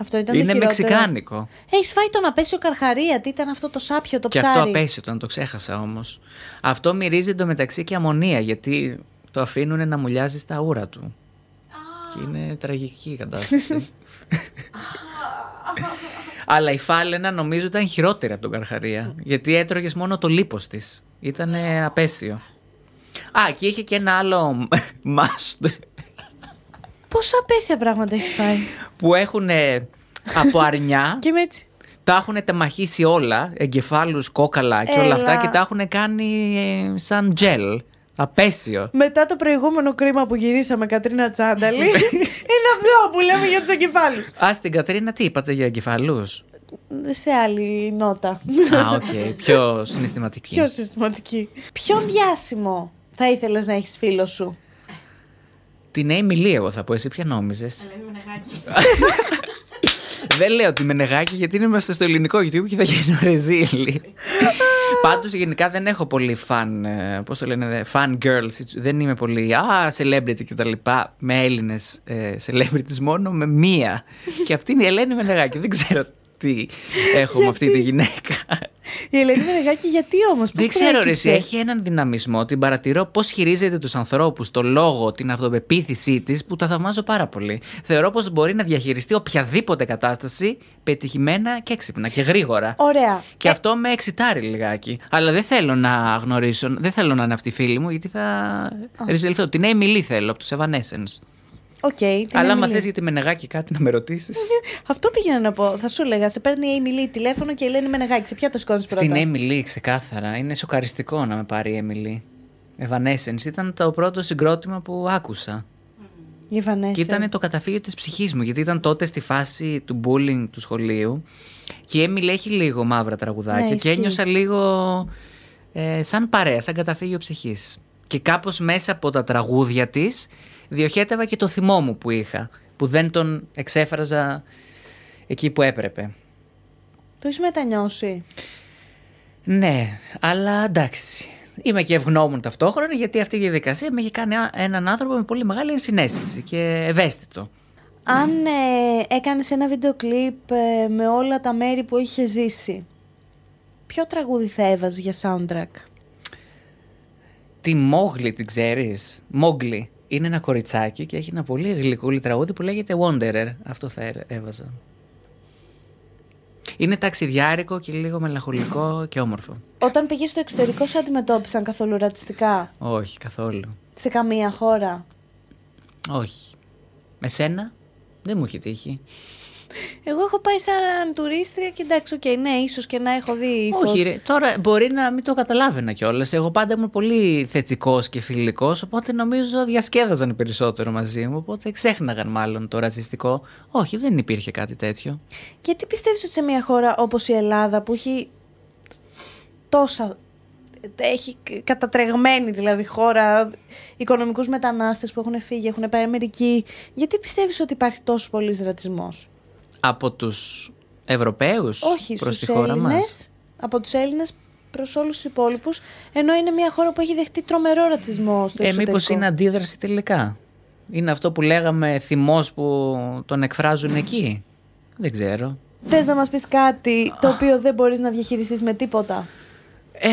αυτό ήταν το Είναι χειρότερο. μεξικάνικο. Έχεις φάει τον απέσιο καρχαρία. Τι ήταν αυτό το σάπιο, το Και ψάρι; αυτό απέσιο ήταν, το ξέχασα όμως. Αυτό μυρίζει εντωμεταξύ και αμμονία, γιατί το αφήνουν να μουλιάζει στα ούρα του. Και είναι τραγική η κατάσταση. Αλλά η φάλαινα νομίζω ήταν χειρότερη από τον Καρχαρία. Γιατί έτρωγες μόνο το λίπος της. Ήταν απέσιο. Α, και είχε και ένα άλλο must Πόσα απέσια πράγματα έχεις φάει; που έχουν από αρνιά. και είμαι έτσι. τα έχουν τεμαχίσει όλα, εγκεφάλους, κόκαλα και όλα Έλα. αυτά και τα έχουν κάνει ε, σαν τζελ. Απέσιο. Μετά το προηγούμενο κρίμα που γυρίσαμε Κατρίνα Τσάνταλη, είναι αυτό που λέμε για τους εγκεφάλους. Α, στην Κατρίνα τι είπατε για εγκεφαλούς; Σε άλλη νότα. Α, οκ, πιο συναισθηματική. Πιο συναισθηματική. Ποιον διάσημο θα ήθελες να έχεις φίλο σου; Την Amy Lee, εγώ θα πω. Εσύ ποια νόμιζες; Ελένη Μενεγάκη. Δεν λέω τη Μενεγάκη γιατί είμαστε στο ελληνικό YouTube και θα γίνω ρεζίλι. Πάντως γενικά δεν έχω πολύ fan, ε, πώς το λένε, fan girls. Δεν είμαι πολύ, α, celebrity και τα λοιπά, με Έλληνες celebrities μόνο, με μία. και αυτή είναι η Ελένη Μενεγάκη. Δεν ξέρω τι έχω με αυτή τη γυναίκα; Η Ελένη Μενεγάκη, γιατί όμως, Δεν ξέρω, ρε, εσύ, έχει έναν δυναμισμό. Την παρατηρώ πώς χειρίζεται τους ανθρώπους, το λόγο, την αυτοπεποίθησή της, που τα θαυμάζω πάρα πολύ. Θεωρώ πως μπορεί να διαχειριστεί οποιαδήποτε κατάσταση πετυχημένα και έξυπνα και γρήγορα. Ωραία. Και Ε, αυτό με εξητάρει λιγάκι. Αλλά δεν θέλω να γνωρίσω, δεν θέλω να είναι αυτή η φίλη μου, γιατί θα ρεζιλευτώ. Την Amy Lee θέλω από τους Evanescence. OK, την Αλλά άμα Amy Lee. θες για τη Μενεγάκη κάτι να με ρωτήσεις. Αυτό πήγαινα να πω. Θα σου έλεγα, σε παίρνει η Amy Lee τηλέφωνο και η Ελένη Μενεγάκη. Σε ποια το σηκώνεις πρώτα; Στην Amy Lee, ξεκάθαρα. Είναι σοκαριστικό να με πάρει η Amy Lee. Evanescence ήταν το πρώτο συγκρότημα που άκουσα. Evanescence. Και ήταν το καταφύγιο της ψυχής μου, γιατί ήταν τότε στη φάση του bullying του σχολείου και η Amy Lee έχει λίγο μαύρα τραγουδάκια Ναι, και ισχύει. ένιωσα λίγο ε, σαν παρέα, σαν καταφύγιο ψυχής. Και κάπως μέσα από τα τραγούδια της διοχέτευα και το θυμό μου που είχα, που δεν τον εξέφραζα εκεί που έπρεπε. Το έχεις μετανιώσει; Ναι, αλλά εντάξει. Είμαι και ευγνώμων ταυτόχρονα γιατί αυτή η διαδικασία με έχει κάνει α- έναν άνθρωπο με πολύ μεγάλη συνέστηση και ευαίσθητο. Αν ε, έκανες ένα βίντεο κλιπ ε, με όλα τα μέρη που είχε ζήσει, ποιο τραγούδι θα έβαζε για soundtrack; Τη Μόγλη την ξέρεις; Μόγλη. Είναι ένα κοριτσάκι και έχει ένα πολύ γλυκούλι τραγούδι που λέγεται Wanderer. Αυτό θα έ- έβαζα. Είναι ταξιδιάρικο και λίγο μελαγχολικό και όμορφο. Όταν πήγες στο εξωτερικό σου αντιμετώπισαν καθόλου ρατσιστικά; Όχι, καθόλου. σε καμία χώρα; Όχι. Με σένα δεν μου έχει τύχει. Εγώ έχω πάει σαν τουρίστρια και εντάξει, οκ, ναι, ίσως και να έχω δει ύφος. Όχι, ρε. Τώρα μπορεί να μην το καταλάβαινα κιόλας. Εγώ πάντα ήμουν πολύ θετικός και φιλικός, οπότε νομίζω διασκέδαζαν περισσότερο μαζί μου. Οπότε ξέχναγαν μάλλον το ρατσιστικό. Όχι, δεν υπήρχε κάτι τέτοιο. Και τι πιστεύεις ότι σε μια χώρα όπως η Ελλάδα που έχει τόσα, έχει κατατρεγμένη δηλαδή χώρα, οικονομικούς μετανάστες που έχουν φύγει, έχουν πάει Αμερική, γιατί πιστεύεις ότι υπάρχει τόσο πολύς ρατσισμός; Από τους Ευρωπαίους Όχι προς στους τη χώρα μας; Έλληνες, από τους Έλληνες προς όλους τους υπόλοιπους, ενώ είναι μια χώρα που έχει δεχτεί τρομερό ρατσισμό στο Ε, εξωτερικό. μήπως είναι αντίδραση τελικά; Είναι αυτό που λέγαμε θυμός που τον εκφράζουν εκεί; Δεν ξέρω. Θες να μας πεις κάτι το οποίο δεν μπορείς να διαχειριστείς με τίποτα; Ε,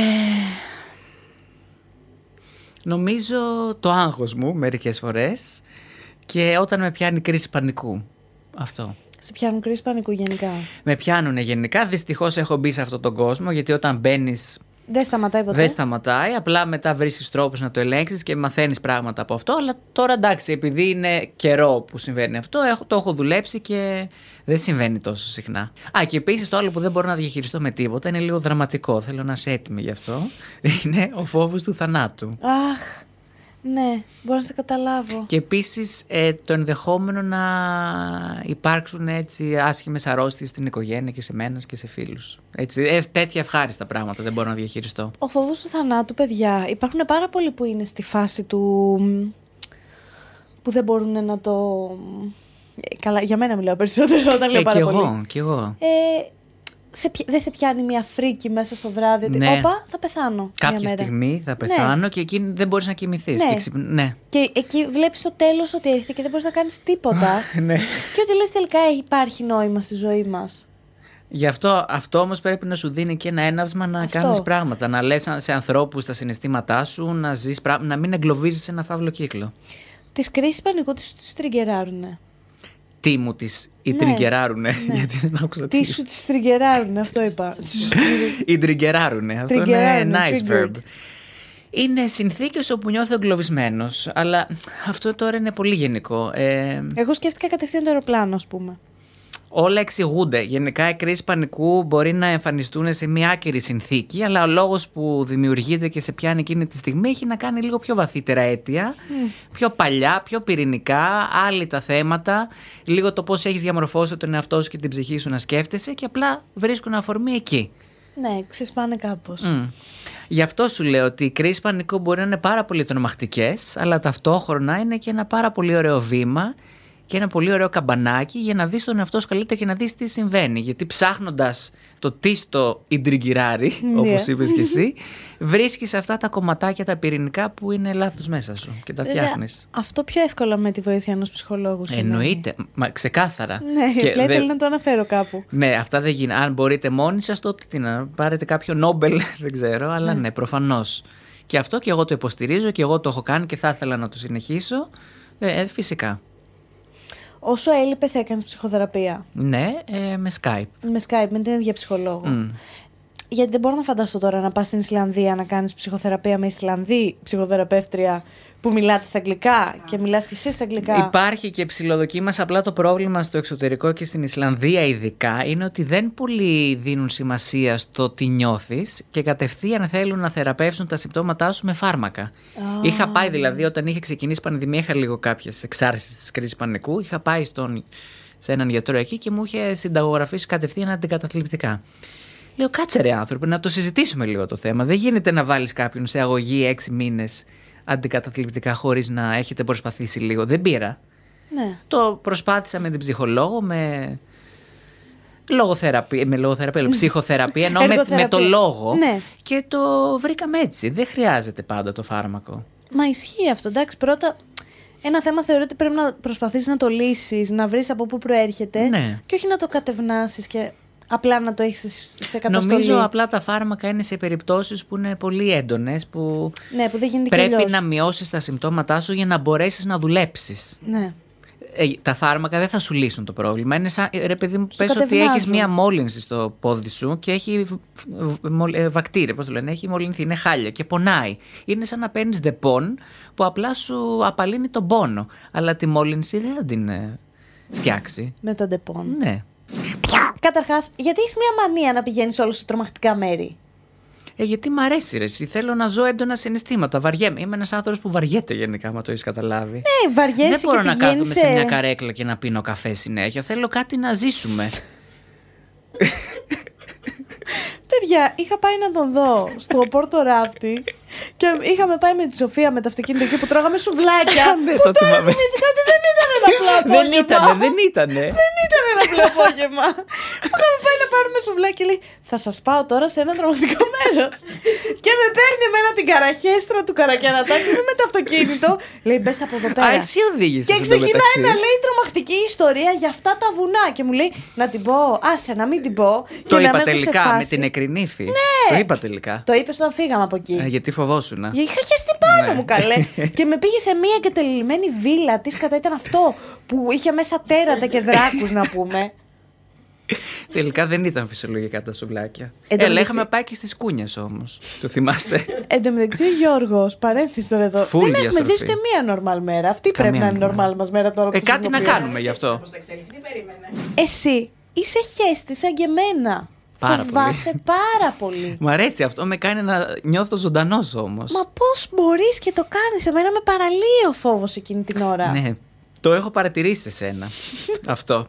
νομίζω το άγχος μου μερικές φορές και όταν με πιάνει κρίση πανικού. Αυτό. Σε πιάνουν κρίση πανικού γενικά. Με πιάνουν γενικά. Δυστυχώς έχω μπει σε αυτόν τον κόσμο γιατί όταν μπαίνεις Δεν σταματάει ποτέ. δεν σταματάει. Απλά μετά βρίσκεις τρόπους να το ελέγξεις και μαθαίνεις πράγματα από αυτό. Αλλά τώρα εντάξει, επειδή είναι καιρό που συμβαίνει αυτό, έχω, το έχω δουλέψει και δεν συμβαίνει τόσο συχνά. Α, και επίσης το άλλο που δεν μπορώ να διαχειριστώ με τίποτα είναι λίγο δραματικό. Θέλω να είσαι έτοιμη γι' αυτό. Είναι ο φόβος του θανάτου. Αχ, ναι, μπορώ να σε καταλάβω. Και επίσης το ενδεχόμενο να υπάρξουν έτσι άσχημες αρρώστιες στην οικογένεια και σε μένα και σε φίλους. Ε, τέτοια ευχάριστα πράγματα δεν μπορώ να διαχειριστώ. Ο φόβος του θανάτου, παιδιά, υπάρχουν πάρα πολλοί που είναι στη φάση του... που δεν μπορούν να το... Ε, Καλά, για μένα μιλάω περισσότερο όταν λέω Ε, πάρα κι πολύ. εγώ, κι εγώ. Ε, σε, πι- δεν σε πιάνει μια φρίκη μέσα στο βράδυ ότι Ναι. όπα, θα πεθάνω μια Κάποια μέρα. στιγμή θα πεθάνω και εκεί δεν μπορείς να κοιμηθείς. Ναι. Και ξυπ- ναι. Και εκεί βλέπεις στο τέλος ότι έρχεται και δεν μπορείς να κάνεις τίποτα. ναι. και ότι λες τελικά υπάρχει νόημα στη ζωή μας. Γι' αυτό, αυτό όμως πρέπει να σου δίνει και ένα έναυσμα να Αυτό. κάνεις πράγματα. Να λες σε ανθρώπους τα συναισθήματά σου, να, ζεις, πρά- να μην εγκλωβίζεις ένα φαύλο κύκλο. Τις κρίσεις πανικού τις, τις τριγκεράρουνε. Τι μου τις ή Ναι. τριγκεράρουνε. Ναι. Γιατί δεν άκουσα Τι σου τις τριγκεράρουνε, αυτό είπα. Ή τριγκεράρουνε. Αυτό είναι Τριγκεράρουνε, nice triggered. verb. Είναι συνθήκες όπου νιώθω εγκλωβισμένος. Αλλά αυτό τώρα είναι πολύ γενικό. Ε, Εγώ σκέφτηκα κατευθείαν το αεροπλάνο, ας πούμε. Όλα εξηγούνται. Γενικά οι κρίσεις πανικού μπορεί να εμφανιστούν σε μια άκυρη συνθήκη, αλλά ο λόγος που δημιουργείται και σε πιάνει εκείνη τη στιγμή έχει να κάνει λίγο πιο βαθύτερα αίτια, πιο παλιά, πιο πυρηνικά, άλλοι τα θέματα, λίγο το πώς έχεις διαμορφώσει τον εαυτό σου και την ψυχή σου να σκέφτεσαι και απλά βρίσκουν αφορμή εκεί. Ναι, ξεσπάνε κάπως. Μμ. Γι' αυτό σου λέω ότι οι κρίσεις πανικού μπορεί να είναι πάρα πολύ τρομακτικές, αλλά ταυτόχρονα είναι και ένα πάρα πολύ ωραίο βήμα και ένα πολύ ωραίο καμπανάκι για να δεις τον εαυτό σου καλύτερα και να δεις τι συμβαίνει. Γιατί ψάχνοντας το τι στο ιντριγκυράρι, Ναι. όπως είπες και εσύ, βρίσκεις αυτά τα κομματάκια τα πυρηνικά που είναι λάθος μέσα σου και τα Βέβαια, φτιάχνεις. Αυτό πιο εύκολο με τη βοήθεια ενός ψυχολόγου. σημαίνει. Εννοείται. Μα ξεκάθαρα. Ναι, Και απλά δε- ήθελα να το αναφέρω κάπου. Ναι, αυτά δεν γίνεται. Αν μπορείτε μόνοι σας, τότε τι να πάρετε κάποιο Νόμπελ, δεν ξέρω, αλλά ναι, προφανώς. Και αυτό και εγώ το υποστηρίζω και εγώ το έχω κάνει και θα ήθελα να το συνεχίσω. Ε, ε, φυσικά. Όσο έλειπες, έκανες ψυχοθεραπεία; Ναι, ε, με Skype. Με Skype, με την ίδια ψυχολόγο. Μμ. Γιατί δεν μπορώ να φανταστώ τώρα να πας στην Ισλανδία να κάνεις ψυχοθεραπεία με Ισλανδή ψυχοθεραπεύτρια που μιλάτε στα αγγλικά και μιλάς και εσύ στα αγγλικά. Υπάρχει και ψηλοδοκίμας, απλά το πρόβλημα στο εξωτερικό και στην Ισλανδία ειδικά είναι ότι δεν πολύ δίνουν σημασία στο τι νιώθεις και κατευθείαν θέλουν να θεραπεύσουν τα συμπτώματά σου με φάρμακα. Είχα πάει δηλαδή όταν είχε ξεκινήσει η πανδημία, είχα λίγο κάποιες εξάρσεις της κρίσης πανικού, είχα πάει στον, σε έναν γιατρό εκεί και μου είχε συνταγογραφήσει κατευθείαν αντικαταθλιπτικά. Λέω, κάτσε ρε άνθρωποι, να το συζητήσουμε λίγο το θέμα. Δεν γίνεται να βάλεις κάποιον σε αγωγή έξι μήνες αντικαταθλιπτικά χωρίς να έχετε προσπαθήσει λίγο. Δεν πήρα. Ναι. Το προσπάθησα με την ψυχολόγο, με λογοθεραπεία, με λογοθεραπεία, λέω, ψυχοθεραπεία, ενώ με, με το Εργοθεραπεία. λόγο. Ναι. Και το βρήκαμε έτσι. Δεν χρειάζεται πάντα το φάρμακο. Μα ισχύει αυτό. Εντάξει, πρώτα ένα θέμα θεωρώ ότι πρέπει να προσπαθήσει να το λύσεις, να βρεις από πού προέρχεται. Ναι. Και όχι να το κατευνάσεις και απλά να το έχεις σε καταστολή. Νομίζω απλά τα φάρμακα είναι σε περιπτώσεις που είναι πολύ έντονες, που Ναι, που δεν γίνεται και πρέπει αλλιώς. να μειώσεις τα συμπτώματά σου για να μπορέσεις να δουλέψεις. Ναι. Ε, τα φάρμακα δεν θα σου λύσουν το πρόβλημα. Είναι σαν, ε, ρε παιδί μου, Σου πες ότι κατευνάζουν. έχεις μία μόλυνση στο πόδι σου και έχει β- β- μολ- ε, βακτήρια, πώς το λένε, έχει μολυνθεί, είναι χάλια και πονάει. Είναι σαν να παίρνεις δεπών που απλά σου απαλύνει τον πόνο. Αλλά τη μόλυνση δεν θα την ε, φτιάξει. Με τα ντεπών. Ναι. Καταρχάς, γιατί έχεις μια μανία να πηγαίνεις όλο σε τρομακτικά μέρη; Ε, γιατί μ' αρέσει ρε, εσύ. θέλω να ζω έντονα συναισθήματα. Βαριέμαι. Είμαι ένας άνθρωπος που βαριέται γενικά, άμα το έχεις καταλάβει. Ναι, βαριέσαι Δεν μπορώ και να πηγαίνεις κάθομαι σε μια καρέκλα και να πίνω καφέ συνέχεια. Θέλω κάτι να ζήσουμε. Παιδιά, είχα πάει να τον δω στο Πόρτο Ράφτη και είχαμε πάει με τη Σοφία με το αυτοκίνητο εκεί που τρώγαμε σουβλάκια. Ναι, που το τώρα θυμάμαι. θυμήθηκα ότι δεν ήταν ένα απλό απόγευμα. δεν ήτανε, δεν ήτανε. Δεν ήταν ένα απλό απόγευμα. Που είχαμε πάει να πάρουμε σουβλάκια και λέει Θα σας πάω τώρα σε ένα τρομακτικό μέρος. και με παίρνει εμένα την καραχέστρα του καρακιανατάκη με το αυτοκίνητο. Λέει Μπες από εδώ πέρα. Α, εσύ οδήγησες. Και ξεκινάει να λέει τρομακτική ιστορία για αυτά τα βουνά. Και μου λέει να την πω, άσε να μην την πω. Το και να είπα με έχω σε τελικά με φάση. την εκρινήφη. Ναι. Το είπα τελικά. Το είπες όταν φύγαμε από εκεί. Ε, γιατί φοβόσουν. Είχα χεστεί πάνω Ναι. μου καλέ. και με πήγε σε μια εγκατελειμμένη βίλα. Τι κατά ήταν αυτό που είχε μέσα τέρατα και δράκους να πούμε. Τελικά δεν ήταν φυσιολογικά τα σουβλάκια. Εν τω Έλα, μεταξύ- είχαμε πάει και στις κούνιες όμως. Το θυμάσαι. Εν τω μεταξύ, ο Γιώργος, παρένθεση τώρα εδώ. Full δεν έχουμε διαστροφή. ζήσει ούτε μία νορμάλ μέρα. Αυτή Καμία πρέπει να είναι normal. νορμάλ μας μέρα τώρα που ε, το κάτι να συνειδητοποιώ. κάνουμε γι' αυτό. Πώς θα εξελιχθεί, τι περίμενες; Εσύ είσαι χέστης σαν και εμένα. Πάρα Φοβάσαι πάρα πολύ. Μ' αρέσει αυτό, με κάνει να νιώθω ζωντανός όμως. Μα πώς μπορείς και το κάνεις; Εμένα με παραλύει ο φόβος εκείνη την ώρα. Ναι, το έχω παρατηρήσει σε σένα. αυτό.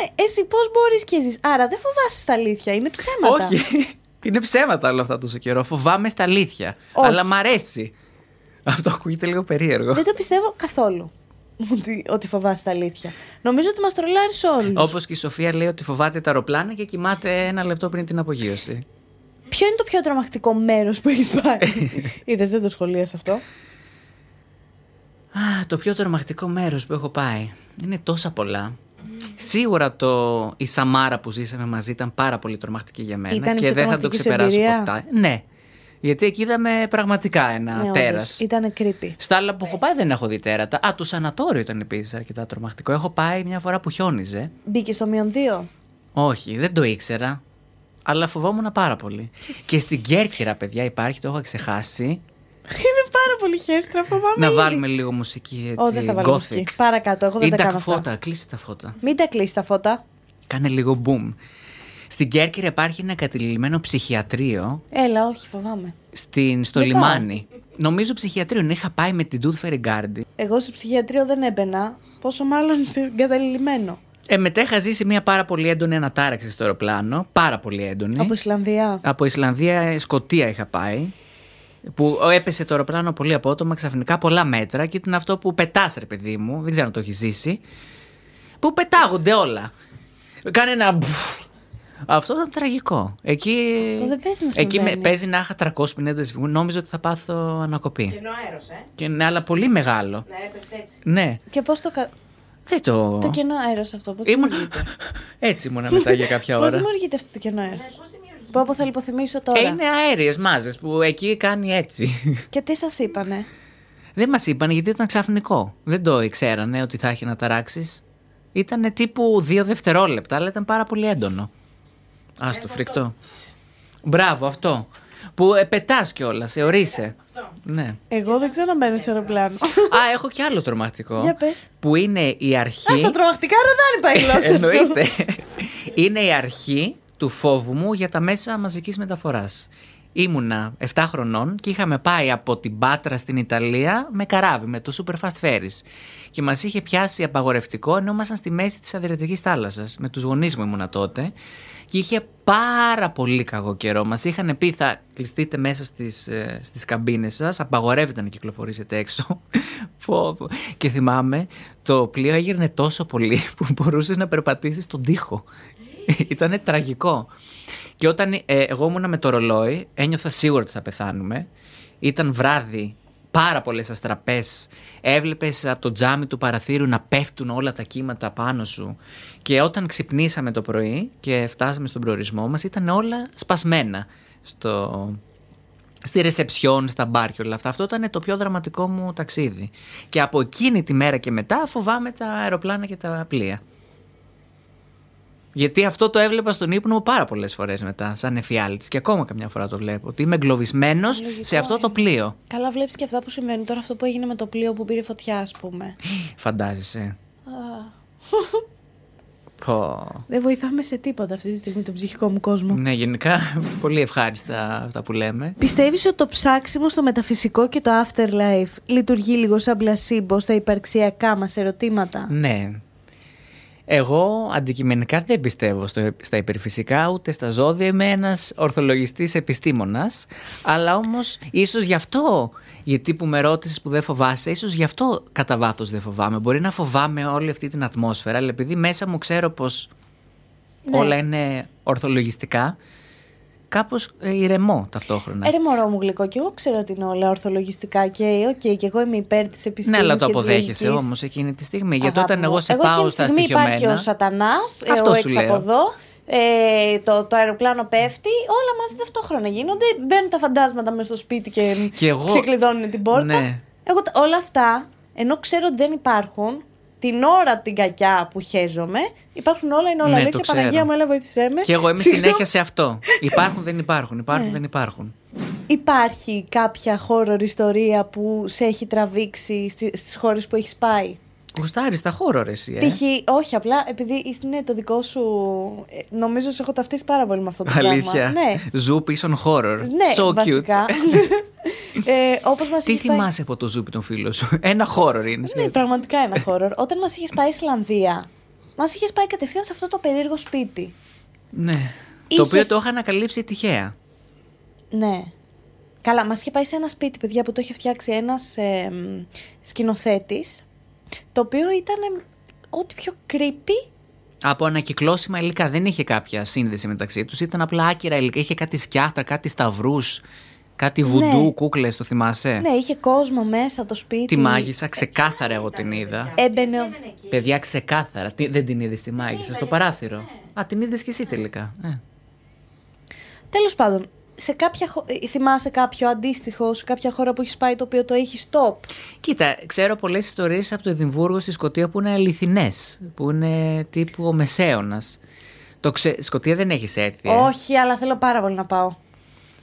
Ναι, εσύ πώς μπορείς και ζεις. Άρα δεν φοβάσαι τα αλήθεια. Είναι ψέματα. Όχι. Είναι ψέματα όλα αυτά τόσο καιρό. Φοβάμαι στα αλήθεια. Όχι. Αλλά μ' αρέσει. Αυτό ακούγεται λίγο περίεργο. Δεν το πιστεύω καθόλου. Ότι, ότι φοβάσαι τα αλήθεια. Νομίζω ότι μας τρολάρεις όλους. Όπως και η Σοφία λέει ότι φοβάται τα αεροπλάνα και κοιμάται ένα λεπτό πριν την απογείωση. Ποιο είναι το πιο τρομακτικό μέρος που έχεις πάει. Είδες, δεν το σχολίασες αυτό; Α, το πιο τρομακτικό μέρος που έχω πάει. Είναι τόσα πολλά. Σίγουρα το, η Σαμάρα που ζήσαμε μαζί ήταν πάρα πολύ τρομακτική για μένα Ήταν η και πιο δεν θα το τρομακτική σου ξεπεράσω εμπειρία; ποτέ. Ναι. Γιατί εκεί είδαμε πραγματικά ένα ναι, τέρας. Ήταν creepy. Στα άλλα που έχω πάει δεν έχω δει τέρατα. Α, το σανατόριο ήταν επίσης αρκετά τρομακτικό. Έχω πάει μια φορά που χιόνιζε. Μπήκε στο μείον 2. Όχι, δεν το ήξερα. Αλλά φοβόμουν πάρα πολύ. και στην Κέρκυρα, παιδιά, υπάρχει, το έχω ξεχάσει. Είναι πάρα πολύ χέστρα, φοβάμαι. να ήδη. βάλουμε λίγο μουσική έτσι. Ω, δεν θα βάλω gothic. μουσική. Παρακάτω, εγώ δεν Ή τα τα κάνω αυτά. φώτα, κλείσε τα φώτα. Μην τα κλείσεις τα φώτα. Κάνε λίγο boom. Στην Κέρκυρα υπάρχει ένα κατηλημένο ψυχιατρίο Έλα, όχι, φοβάμαι. στην, στο Δεν λιμάνι. Νομίζω ψυχιατρίο. είναι. Είχα πάει με την Tooth Fairy Garden. Εγώ σε ψυχιατρίο δεν έμπαινα. Πόσο μάλλον σε εγκαταλειμμένο. Ε, μετά είχα ζήσει μια πάρα πολύ έντονη ανατάραξη στο αεροπλάνο. Πάρα πολύ έντονη. Από Ισλανδία. Από Ισλανδία, Σκοτία είχα πάει. Που έπεσε το αεροπλάνο πολύ απότομα, ξαφνικά πολλά μέτρα και ήταν αυτό που πετάς ρε παιδί μου, δεν ξέρω αν το έχεις ζήσει. Που πετάγονται όλα. Κάνε ένα. μπουφ. Αυτό ήταν τραγικό. Εκεί, Αυτό δεν παίζει να εκεί με, συμβαίνει. παίζει να είχα 350 σφυγμού. Νόμιζα ότι θα πάθω ανακοπή. Κενό αέρος, ε; Και, ναι, αλλά πολύ μεγάλο. Ναι, έπεφτε έτσι. Ναι. Και πώς το. Κα... Δεν το. Το κενό αέρος αυτό, πώς Ήμουν... δημιουργείται; Έτσι ήμουνα μετά για κάποια Πώς ώρα. δημιουργείται αυτό το κενό αέρος; Ναι, πώς δημιουργεί. Πω, πω θα λιποθυμίσω τώρα. Ε, είναι αέριες μάζες που εκεί κάνει έτσι. Και τι σας είπανε; Δεν μας είπαν γιατί ήταν ξαφνικό. Δεν το ήξερανε ότι θα έχει να ταράξεις. Ήταν τύπου δύο δευτερόλεπτα, αλλά ήταν πάρα πολύ έντονο. Α το φρικτό. Μπράβο, αυτό. Που ε, πετά κιόλας, σε ορίσε. Αυτό. Ναι. Εγώ δεν ξέρω να μπαίνω σε αεροπλάνο. Α, έχω κι άλλο τρομακτικό. Για πες. Που είναι η αρχή. Α, στα τρομακτικά ροδάνι πάει η γλώσσα σου. Εννοείται. είναι η αρχή του φόβου μου για τα μέσα μαζικής μεταφοράς. Ήμουνα 7 χρονών και είχαμε πάει από την Πάτρα στην Ιταλία με καράβι, με το Super Fast Ferries. Και μας είχε πιάσει απαγορευτικό ενώ ήμασταν στη μέση της Αδριατικής θάλασσας. Με τους γονείς μου ήμουνα τότε. Και είχε πάρα πολύ κακό καιρό. Μας είχαν πει θα κλειστείτε μέσα στις, ε, στις καμπίνες σας, απαγορεύεται να κυκλοφορήσετε έξω. Πω, πω. και θυμάμαι, το πλοίο έγειρνε τόσο πολύ που μπορούσες να περπατήσεις στον τοίχο. Ήτανε τραγικό. Και όταν ε, εγώ ήμουνα με το ρολόι, ένιωθα σίγουρα ότι θα πεθάνουμε. Ήταν βράδυ, πάρα πολλές αστραπές. Έβλεπες από το τζάμι του παραθύρου να πέφτουν όλα τα κύματα πάνω σου. Και όταν ξυπνήσαμε το πρωί και φτάσαμε στον προορισμό μας, ήταν όλα σπασμένα στο, στη ρεσεψιόν, στα μπαρ και όλα αυτά. Αυτό ήταν το πιο δραματικό μου ταξίδι. Και από εκείνη τη μέρα και μετά φοβάμαι τα αεροπλάνα και τα πλοία. Γιατί αυτό το έβλεπα στον ύπνο μου πάρα πολλές φορές μετά, σαν εφιάλτης. Και ακόμα καμιά φορά το βλέπω. Ότι είμαι εγκλωβισμένος Λογικό σε αυτό το είναι. πλοίο. Καλά, βλέπεις και αυτά που συμβαίνουν τώρα. Αυτό που έγινε με το πλοίο που πήρε φωτιά, ας πούμε. Φαντάζεσαι. Α, Πω. Δεν βοηθάμε σε τίποτα αυτή τη στιγμή τον ψυχικό μου κόσμο. Ναι, γενικά πολύ ευχάριστα αυτά που λέμε. Πιστεύεις ότι το ψάξιμο στο μεταφυσικό και το afterlife λειτουργεί λίγο σαν πλασίμπο στα υπαρξιακά μας ερωτήματα; Ναι. Εγώ αντικειμενικά δεν πιστεύω στο, στα υπερφυσικά ούτε στα ζώδια. Είμαι ένας ορθολογιστής επιστήμονας. Αλλά όμως ίσως γι' αυτό, γιατί που με ρώτησες που δεν φοβάσαι, ίσως γι' αυτό κατά βάθος δεν φοβάμαι. Μπορεί να φοβάμαι όλη αυτή την ατμόσφαιρα, αλλά επειδή μέσα μου ξέρω πως Ναι. όλα είναι ορθολογιστικά, κάπως ε, ηρεμώ ταυτόχρονα. Ε, ρε μωρό μου γλυκό, και εγώ ξέρω ότι είναι όλα ορθολογιστικά και οκ, και εγώ είμαι υπέρ της ναι, επιστήμης αλλά το και της αποδέχεσαι λογικής. όμως εκείνη τη στιγμή. Γιατί Αγάπη όταν μου, εγώ σε εγώ πάω εκείνη στα τη στιγμή στοιχειωμένα... υπάρχει ο σατανάς, ε, Αυτό ο σου εξ από λέω. εδώ, ε, το, το αεροπλάνο πέφτει, όλα μαζί ταυτόχρονα γίνονται. Μπαίνουν τα φαντάσματα μέσα στο σπίτι και, Και εγώ- ξεκλειδώνουν την πόρτα. Ναι. Εγώ τα- όλα αυτά, ενώ ξέρω ότι δεν υπάρχουν, την ώρα την κακιά που χαίζομαι, υπάρχουν όλα, είναι όλα Ναι, το αλήθεια. ξέρω. Παναγία μου, έλα βοήθησέ με. Και εγώ είμαι Συγγνώμη. συνέχεια σε αυτό. Υπάρχουν, δεν υπάρχουν. Υπάρχουν, Ναι. δεν υπάρχουν. Υπάρχει κάποια horror ιστορία που σε έχει τραβήξει στι- στις χώρες που έχεις πάει; Γουστάρεις τα χώρο, ρε, εσύ, ε. Π.χ. όχι απλά επειδή είναι το δικό σου. ε, Νομίζω σε έχω ταυτίσει πάρα πολύ με αυτό το Αλήθεια. πράγμα. Ναι. Ζούπι on horror. Ναι, so βασικά. cute. ε, Όπως μας Τι θυμάσαι από το ζούπι τον φίλο σου; Ένα horror είναι. Ναι, σκέψου. πραγματικά ένα horror. Όταν μας είχες πάει Ισλανδία, μας είχες πάει κατευθείαν σε αυτό το περίεργο σπίτι. ναι. Το Είχες- οποίο το είχα ανακαλύψει τυχαία. Ναι. Καλά, μας είχε πάει σε ένα σπίτι, παιδιά, που το είχε φτιάξει ένας ε, σκηνοθέτης. Το οποίο ήταν ε, ό,τι πιο creepy. Από ανακυκλώσιμα υλικά δεν είχε κάποια σύνδεση μεταξύ τους. Ήταν απλά άκυρα υλικά. Είχε κάτι σκιάχτρα, κάτι σταυρούς, κάτι βουντού, Ναι. κούκλες, το θυμάσαι; Ναι, είχε κόσμο μέσα το σπίτι. Τη μάγισσα, ξεκάθαρα εγώ την είδα. Έμπαινε. ο- Έβαινε εκεί; Παιδιά, ξεκάθαρα. Τι, δεν την είδες τη μάγισσα, είδα, στο γιατί- παράθυρο. ναι. Α, την είδες και εσύ τελικά. Ε. Τέλος πάντων, σε κάποια, χω- ε, θυμάσαι κάποιο αντίστοιχο σε κάποια χώρα που έχεις πάει το οποίο το έχεις stop. Κοίτα, ξέρω πολλές ιστορίες από το Εδιμβούργο στη Σκωτία που είναι αληθινές, που είναι τύπου ο Μεσαίωνας. Το ξε... Σκωτία δεν έχεις έρθει. ε; Όχι, αλλά θέλω πάρα πολύ να πάω.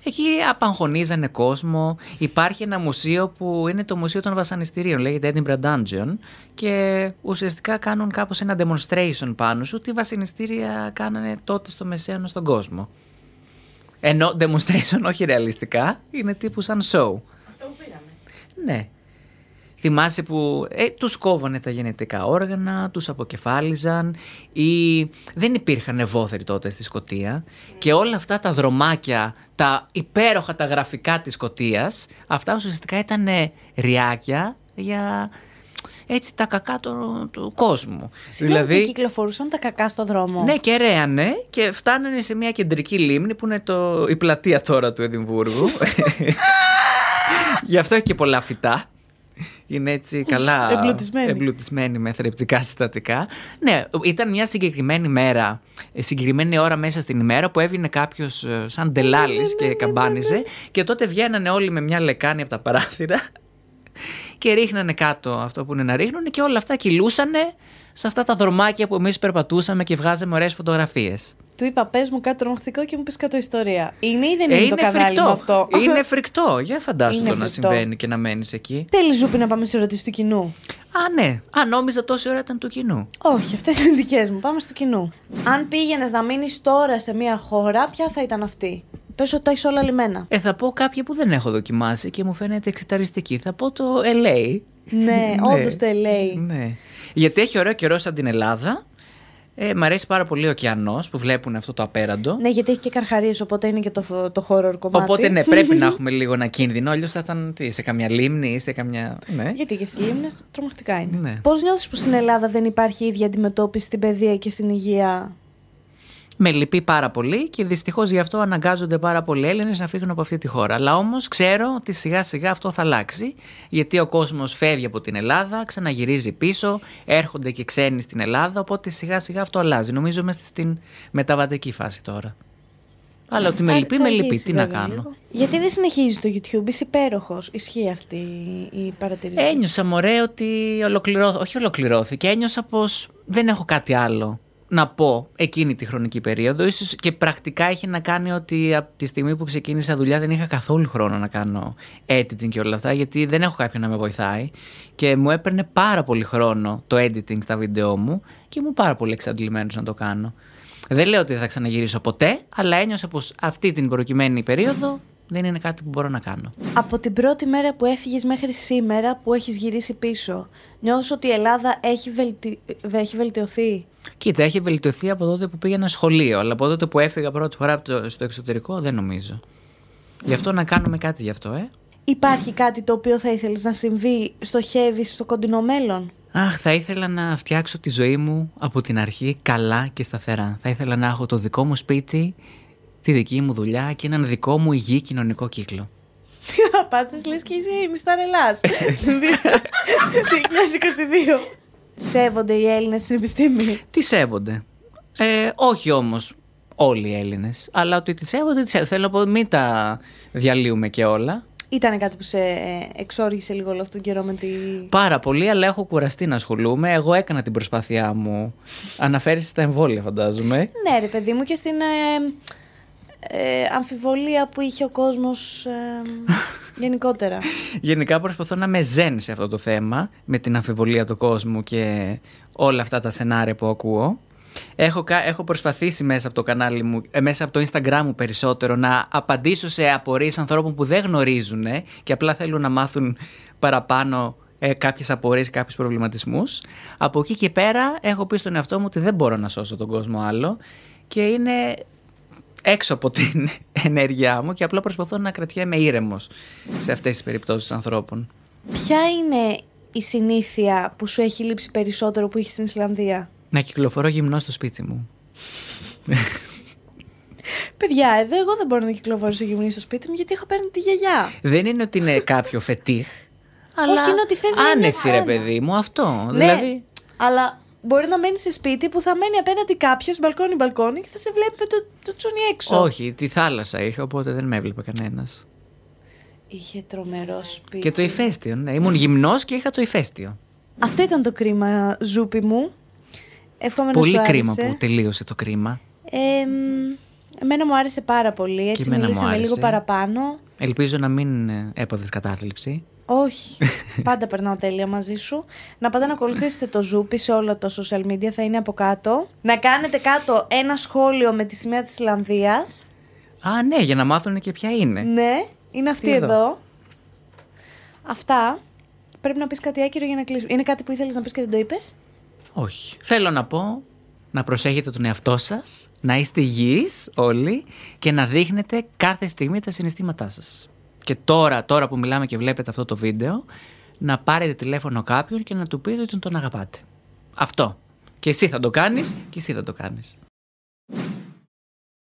Εκεί απαγχωνίζανε κόσμο. Υπάρχει ένα μουσείο που είναι το Μουσείο των Βασανιστήριων, λέγεται Edinburgh Dungeon και ουσιαστικά κάνουν κάπως ένα demonstration πάνω σου τι βασανιστήρια κάνανε τότε στο Μεσαίωνα στον κόσμο. Ενώ demonstration όχι ρεαλιστικά, είναι τύπου σαν show. Αυτό που πήγαμε. Ναι. Θυμάσαι που ε, τους κόβανε τα γενετικά όργανα, τους αποκεφάλιζαν ή δεν υπήρχαν ευώθεροι τότε στη Σκωτία και όλα αυτά τα δρομάκια, τα υπέροχα τα γραφικά της Σκωτίας, αυτά ουσιαστικά ήταν ριάκια για έτσι τα κακά του, του κόσμου. Συγγνώμη, και κυκλοφορούσαν τα κακά στο δρόμο. Ναι, και ρέανε και φτάνανε σε μια κεντρική λίμνη που είναι το, η πλατεία τώρα του Εδιμβούργου. Γι' αυτό έχει και πολλά φυτά. Είναι έτσι καλά Εμπλουτισμένη. εμπλουτισμένη με θρεπτικά συστατικά. Ναι, ήταν μια συγκεκριμένη μέρα, ε, συγκεκριμένη ώρα μέσα στην ημέρα που έβγαινε κάποιος σαν ντελάλης και καμπάνιζε και τότε βγαίνανε όλοι με μια λεκάνη από τα παράθυρα και ρίχνανε κάτω αυτό που είναι να ρίχνουν και όλα αυτά κυλούσανε σε αυτά τα δρομάκια που εμείς περπατούσαμε και βγάζαμε ωραίες φωτογραφίες. Του είπα, πες μου κάτι τρομακτικό και μου πεις κάτω ιστορία. Είναι ή δεν Ε, είναι, το κανάλι φρικτό. μου αυτό; Είναι φρικτό. Για φαντάσου Είναι το να φρικτό. συμβαίνει και να μένεις εκεί. Τέλει ζούπι να πάμε σε ερωτήσεις του κοινού. Α, ναι. Α, νόμιζα τόση ώρα ήταν του κοινού. Όχι, αυτές είναι δικές μου. Πάμε στο κοινού. Αν πήγαινες να μείνεις τώρα σε μια χώρα, ποια θα ήταν αυτή; Πες ότι τα έχεις όλα λιμένα. Ε, θα πω κάποια που δεν έχω δοκιμάσει και μου φαίνεται εξεταριστική. Θα πω το LA. ναι, όντως το LA. Ναι. Γιατί έχει ωραίο καιρό σαν την Ελλάδα. Ε, μ' αρέσει πάρα πολύ ο ωκεανός που βλέπουν αυτό το απέραντο. Ναι, γιατί έχει και καρχαρίες, οπότε είναι και το, το horror κομμάτι. Οπότε ναι, πρέπει να έχουμε λίγο ένα κίνδυνο. Αλλιώς θα ήταν τι, σε καμιά λίμνη ή σε καμιά. Ναι. Γιατί και στις λίμνες τρομακτικά είναι. Ναι. Πώς νιώθεις που στην Ελλάδα δεν υπάρχει η ίδια αντιμετώπιση στην παιδεία και στην υγεία; Με λυπεί πάρα πολύ και δυστυχώς γι' αυτό αναγκάζονται πάρα πολλοί Έλληνες να φύγουν από αυτή τη χώρα. Αλλά όμως ξέρω ότι σιγά σιγά αυτό θα αλλάξει, γιατί ο κόσμος φεύγει από την Ελλάδα, ξαναγυρίζει πίσω, έρχονται και ξένοι στην Ελλάδα, οπότε σιγά σιγά αυτό αλλάζει. Νομίζω είμαστε στην μεταβατική φάση τώρα. Αλλά ότι με Α, λυπεί, θα με λυπεί. αργήσει Τι να βέβαια κάνω; λίγο. Γιατί δεν συνεχίζεις το YouTube, είσαι υπέροχος. Ισχύει αυτή η παρατηρήση. Ένιωσα μωρέ ότι ολοκληρώθηκε, όχι ολοκληρώθηκε, ένιωσα πως δεν έχω κάτι άλλο να πω εκείνη τη χρονική περίοδο. Ίσως και πρακτικά είχε να κάνει ότι από τη στιγμή που ξεκίνησα δουλειά δεν είχα καθόλου χρόνο να κάνω editing και όλα αυτά γιατί δεν έχω κάποιον να με βοηθάει και μου έπαιρνε πάρα πολύ χρόνο το editing στα βίντεό μου και ήμουν πάρα πολύ εξαντλημένος να το κάνω. Δεν λέω ότι δεν θα ξαναγυρίσω ποτέ, αλλά ένιωσα πως αυτή την προκειμένη περίοδο δεν είναι κάτι που μπορώ να κάνω. Από την πρώτη μέρα που έφυγες μέχρι σήμερα που έχεις γυρίσει πίσω, νιώθεις ότι η Ελλάδα έχει, βελτι... έχει βελτιωθεί; Κοίτα, έχει βελτιωθεί από τότε που πήγαινα σχολείο, αλλά από τότε που έφυγα πρώτη φορά από το- στο εξωτερικό δεν νομίζω. Γι' αυτό να κάνουμε κάτι γι' αυτό, ε. Υπάρχει κάτι το οποίο θα ήθελες να συμβεί, στοχεύεις στο κοντινό μέλλον; Αχ, θα ήθελα να φτιάξω τη ζωή μου από την αρχή καλά και σταθερά. Θα ήθελα να έχω το δικό μου σπίτι, τη δική μου δουλειά και έναν δικό μου υγιή κοινωνικό κύκλο. Απάντησες λες και είσαι μισταρελάς. 2022. Σέβονται οι Έλληνες στην επιστήμη; Τι σέβονται; Ε, όχι όμως όλοι οι Έλληνες, αλλά ότι τη σέβονται, τη σέβονται. Θέλω να πω μην τα διαλύουμε και όλα. Ήταν κάτι που σε ε, εξόργησε λίγο όλο αυτόν τον καιρό με τη... Πάρα πολύ, αλλά έχω κουραστεί να ασχολούμαι. Εγώ έκανα την προσπάθειά μου. Αναφέρεσαι στα εμβόλια, φαντάζομαι. Ναι ρε παιδί μου και στην ε, ε, αμφιβολία που είχε ο κόσμος ε, γενικότερα. Γενικά προσπαθώ να με ζεν σε αυτό το θέμα, με την αμφιβολία του κόσμου και όλα αυτά τα σενάρια που ακούω. Έχω, κα- έχω προσπαθήσει μέσα από το κανάλι μου, ε, μέσα από το Instagram μου περισσότερο να απαντήσω σε απορίες ανθρώπων που δεν γνωρίζουν ε, και απλά θέλουν να μάθουν παραπάνω ε, κάποιες απορίες, κάποιους προβληματισμούς. Από εκεί και πέρα έχω πει στον εαυτό μου ότι δεν μπορώ να σώσω τον κόσμο άλλο και είναι έξω από την ενέργειά μου και απλά προσπαθώ να κρατιέμαι ήρεμος σε αυτές τις περιπτώσεις ανθρώπων. Ποια είναι η συνήθεια που σου έχει λείψει περισσότερο που είχες στην Ισλανδία; Να κυκλοφορώ γυμνός στο σπίτι μου. Παιδιά, εδώ εγώ δεν μπορώ να κυκλοφορήσω γυμνή στο σπίτι μου γιατί έχω παίρνει τη γιαγιά. Δεν είναι ότι είναι κάποιο φετίχ, αλλά Όχι, είναι ότι θες να είναι άνεση ρε εσένα. παιδί μου αυτό. Ναι, Δηλαδή, αλλά μπορεί να μένει σε σπίτι που θα μένει απέναντι κάποιος, μπαλκόνι-μπαλκόνι και θα σε βλέπει με το, το τσουνί έξω. όχι, τη θάλασσα είχα, οπότε δεν με έβλεπε κανένας. Είχε τρομερό σπίτι. Και το ηφαίστειο, ναι. Ήμουν γυμνός και είχα το ηφαίστειο. Αυτό ήταν το κρίμα, ζούπι μου. Εύχομαι Πολύ να σου κρίμα άρεσε. που τελείωσε το κρίμα. Ε, μ, εμένα μου άρεσε πάρα πολύ. Έτσι εμένα μου μιλήσαμε άρεσε. λίγο παραπάνω. Ελπίζω να μην ε, έπαθες κατάθλιψη. Όχι. Πάντα περνάω τέλεια μαζί σου. Να πάτε να ακολουθήσετε το Ζούπι σε όλα τα social media, θα είναι από κάτω. Να κάνετε κάτω ένα σχόλιο με τη σημαία της Ισλανδίας. Α, ναι, για να μάθουν και ποια είναι. Ναι, είναι αυτή Τι εδώ; εδώ. Αυτά. πρέπει να πεις κάτι άκυρο για να κλείσουμε. Είναι κάτι που ήθελες να πεις και δεν το είπες; Όχι. Θέλω να πω να προσέχετε τον εαυτό σας, να είστε υγιείς όλοι και να δείχνετε κάθε στιγμή τα συναισθήματά σας. Και τώρα, τώρα που μιλάμε και βλέπετε αυτό το βίντεο, να πάρετε τηλέφωνο κάποιον και να του πείτε ότι τον αγαπάτε. Αυτό. Και εσύ θα το κάνεις και εσύ θα το κάνεις.